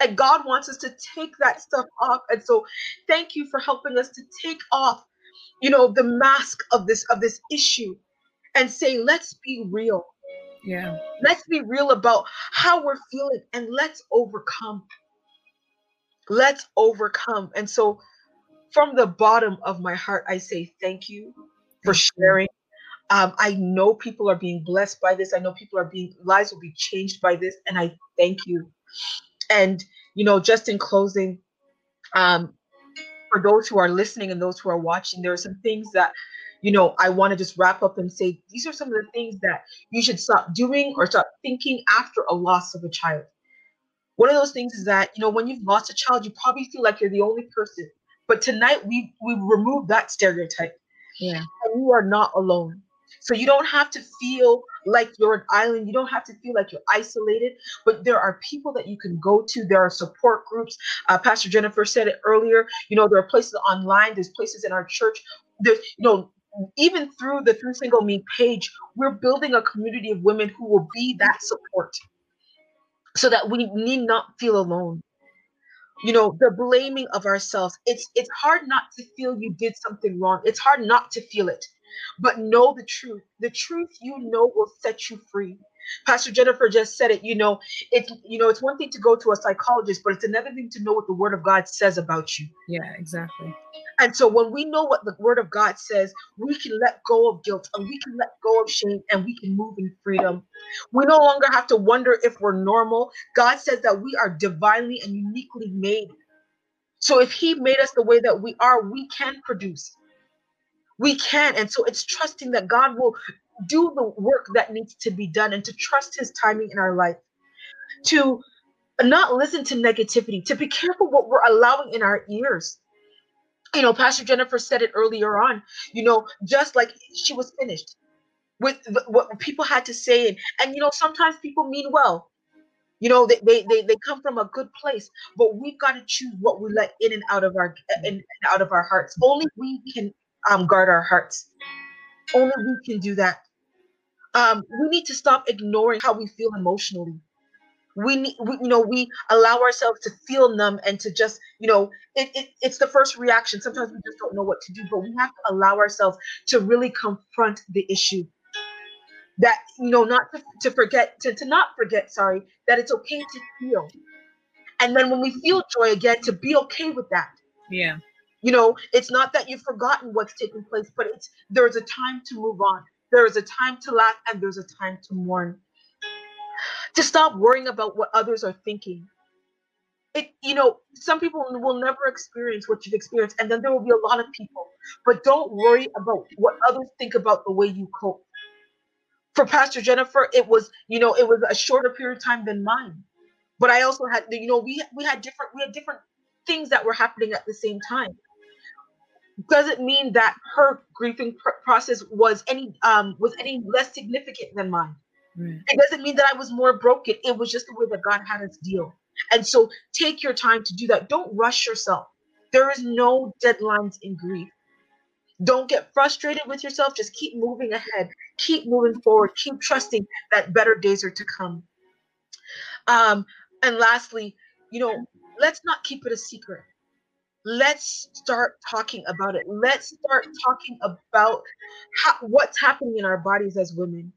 And God wants us to take that stuff off. And so thank you for helping us to take off, you know, the mask of this of this issue and say, let's be real. Yeah. Let's be real about how we're feeling and let's overcome. Let's overcome. And so, from the bottom of my heart, I say thank you for sharing. Um, I know people are being blessed by this. I know people are being, lives will be changed by this. And I thank you. And, you know, just in closing, um, for those who are listening and those who are watching, there are some things that, you know, I want to just wrap up and say these are some of the things that you should stop doing or stop thinking after a loss of a child. One of those things is that, you know, when you've lost a child, you probably feel like you're the only person. But tonight we we remove that stereotype Yeah. And you are not alone. So you don't have to feel like you're an island. You don't have to feel like you're isolated, but there are people that you can go to. There are support groups. Uh, Pastor Jennifer said it earlier. You know, there are places online, there's places in our church. There's, you know, even through the Through Single Me page, we're building a community of women who will be that support so that we need not feel alone you know the blaming of ourselves it's it's hard not to feel you did something wrong it's hard not to feel it but know the truth the truth you know will set you free pastor jennifer just said it you know it's you know it's one thing to go to a psychologist but it's another thing to know what the word of god says about you yeah exactly and so when we know what the word of God says, we can let go of guilt and we can let go of shame and we can move in freedom. We no longer have to wonder if we're normal. God says that we are divinely and uniquely made. So if he made us the way that we are, we can produce. We can. And so it's trusting that God will do the work that needs to be done and to trust his timing in our life. To not listen to negativity, to be careful what we're allowing in our ears you know, Pastor Jennifer said it earlier on, you know, just like she was finished with what people had to say. And, and you know, sometimes people mean well. You know, they, they, they, they come from a good place, but we've got to choose what we let in and out of our in and out of our hearts. Only we can um, guard our hearts. Only we can do that. Um, we need to stop ignoring how we feel emotionally. We need you know we allow ourselves to feel numb and to just you know it, it, it's the first reaction. Sometimes we just don't know what to do but we have to allow ourselves to really confront the issue. That you know not to, to forget to, to not forget sorry that it's okay to feel. And then when we feel joy again to be okay with that. Yeah you know it's not that you've forgotten what's taking place but it's there's a time to move on there is a time to laugh and there's a time to mourn to stop worrying about what others are thinking. It, you know, some people will never experience what you've experienced, and then there will be a lot of people. But don't worry about what others think about the way you cope. For Pastor Jennifer, it was, you know, it was a shorter period of time than mine. But I also had, you know, we we had different we had different things that were happening at the same time. Doesn't mean that her grieving pr- process was any um was any less significant than mine. Right. It doesn't mean that I was more broken. It was just the way that God had us deal. And so take your time to do that. Don't rush yourself. There is no deadlines in grief. Don't get frustrated with yourself. Just keep moving ahead. Keep moving forward. Keep trusting that better days are to come. Um, and lastly, you know, let's not keep it a secret. Let's start talking about it. Let's start talking about how, what's happening in our bodies as women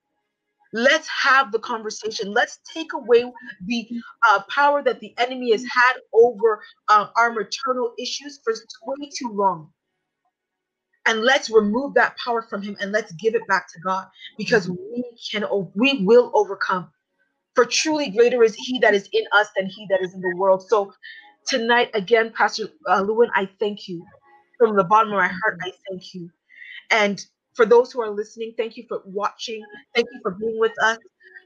Let's have the conversation. Let's take away the uh, power that the enemy has had over uh, our maternal issues for way too long. And let's remove that power from him and let's give it back to God because mm-hmm. we can, we will overcome. For truly greater is he that is in us than he that is in the world. So tonight, again, Pastor uh, Lewin, I thank you. From the bottom of my heart, I thank you. And for those who are listening, thank you for watching. Thank you for being with us.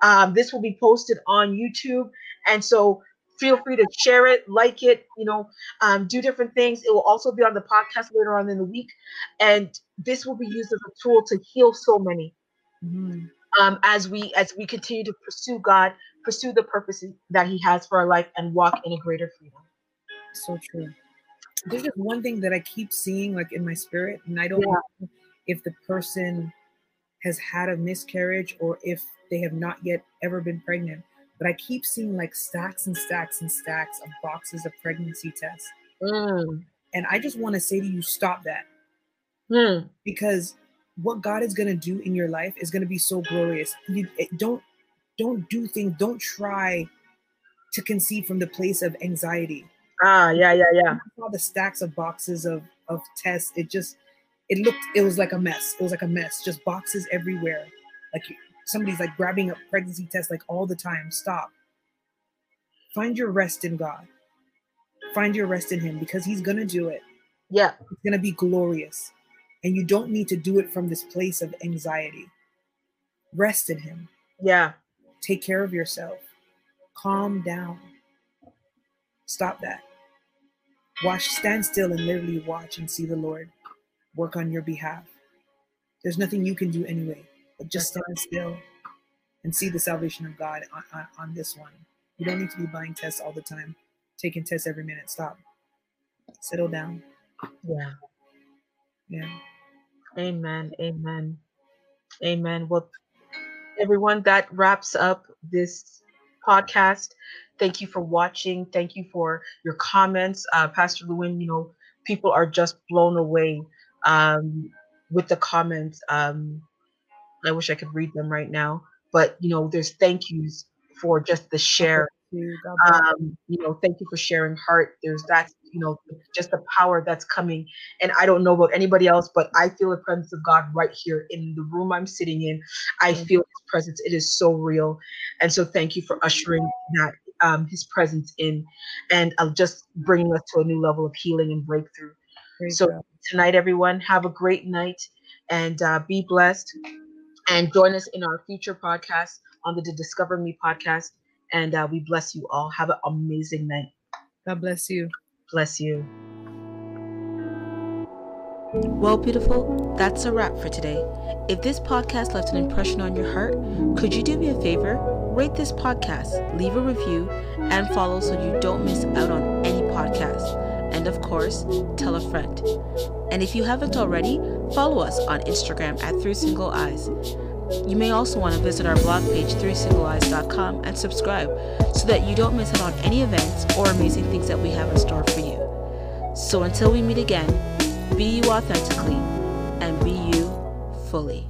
Um, this will be posted on YouTube. And so feel free to share it, like it, you know, um, do different things. It will also be on the podcast later on in the week. And this will be used as a tool to heal so many. Mm-hmm. Um, as we as we continue to pursue God, pursue the purposes that He has for our life, and walk in a greater freedom. So true. There's just one thing that I keep seeing, like in my spirit, and I don't yeah if the person has had a miscarriage or if they have not yet ever been pregnant. But I keep seeing like stacks and stacks and stacks of boxes of pregnancy tests. Mm. And I just want to say to you, stop that. Mm. Because what God is going to do in your life is going to be so glorious. You don't don't do things, don't try to conceive from the place of anxiety. Ah, yeah, yeah, yeah. All the stacks of boxes of of tests, it just it looked it was like a mess. It was like a mess. Just boxes everywhere. Like somebody's like grabbing a pregnancy test like all the time. Stop. Find your rest in god. Find your rest in him because he's gonna do it. Yeah. It's gonna be glorious. And you don't need to do it from this place of anxiety. Rest in him. Yeah. Take care of yourself. Calm down. Stop that watch stand still and literally watch and see the lord work on your behalf. There's nothing you can do anyway, but just stand still and see the salvation of God on, on, on this one. You don't need to be buying tests all the time, taking tests every minute. Stop. Settle down. Yeah. Yeah. Amen. Amen. Amen. Well, everyone, that wraps up this podcast. Thank you for watching. Thank you for your comments. Uh, Pastor Lewin, you know, people are just blown away um, with the comments. Um, I wish I could read them right now, but you know, there's thank yous for just the share. Um, you know, thank you for sharing heart. There's that, you know, just the power that's coming. And I don't know about anybody else, but I feel the presence of God right here in the room I'm sitting in. I feel his presence. It is so real. And so thank you for ushering that um, his presence in and uh, just bringing us to a new level of healing and breakthrough. Great so job. tonight, everyone, have a great night and uh, be blessed. And join us in our future podcast on the Discover Me podcast. And uh, we bless you all. Have an amazing night. God bless you. Bless you. Well, beautiful, that's a wrap for today. If this podcast left an impression on your heart, could you do me a favor? Rate this podcast, leave a review, and follow so you don't miss out on any podcast. And of course, tell a friend. And if you haven't already, follow us on Instagram at Through Single Eyes. You may also want to visit our blog page, throughsingleeyes.com, and subscribe so that you don't miss out on any events or amazing things that we have in store for you. So until we meet again, be you authentically and be you fully.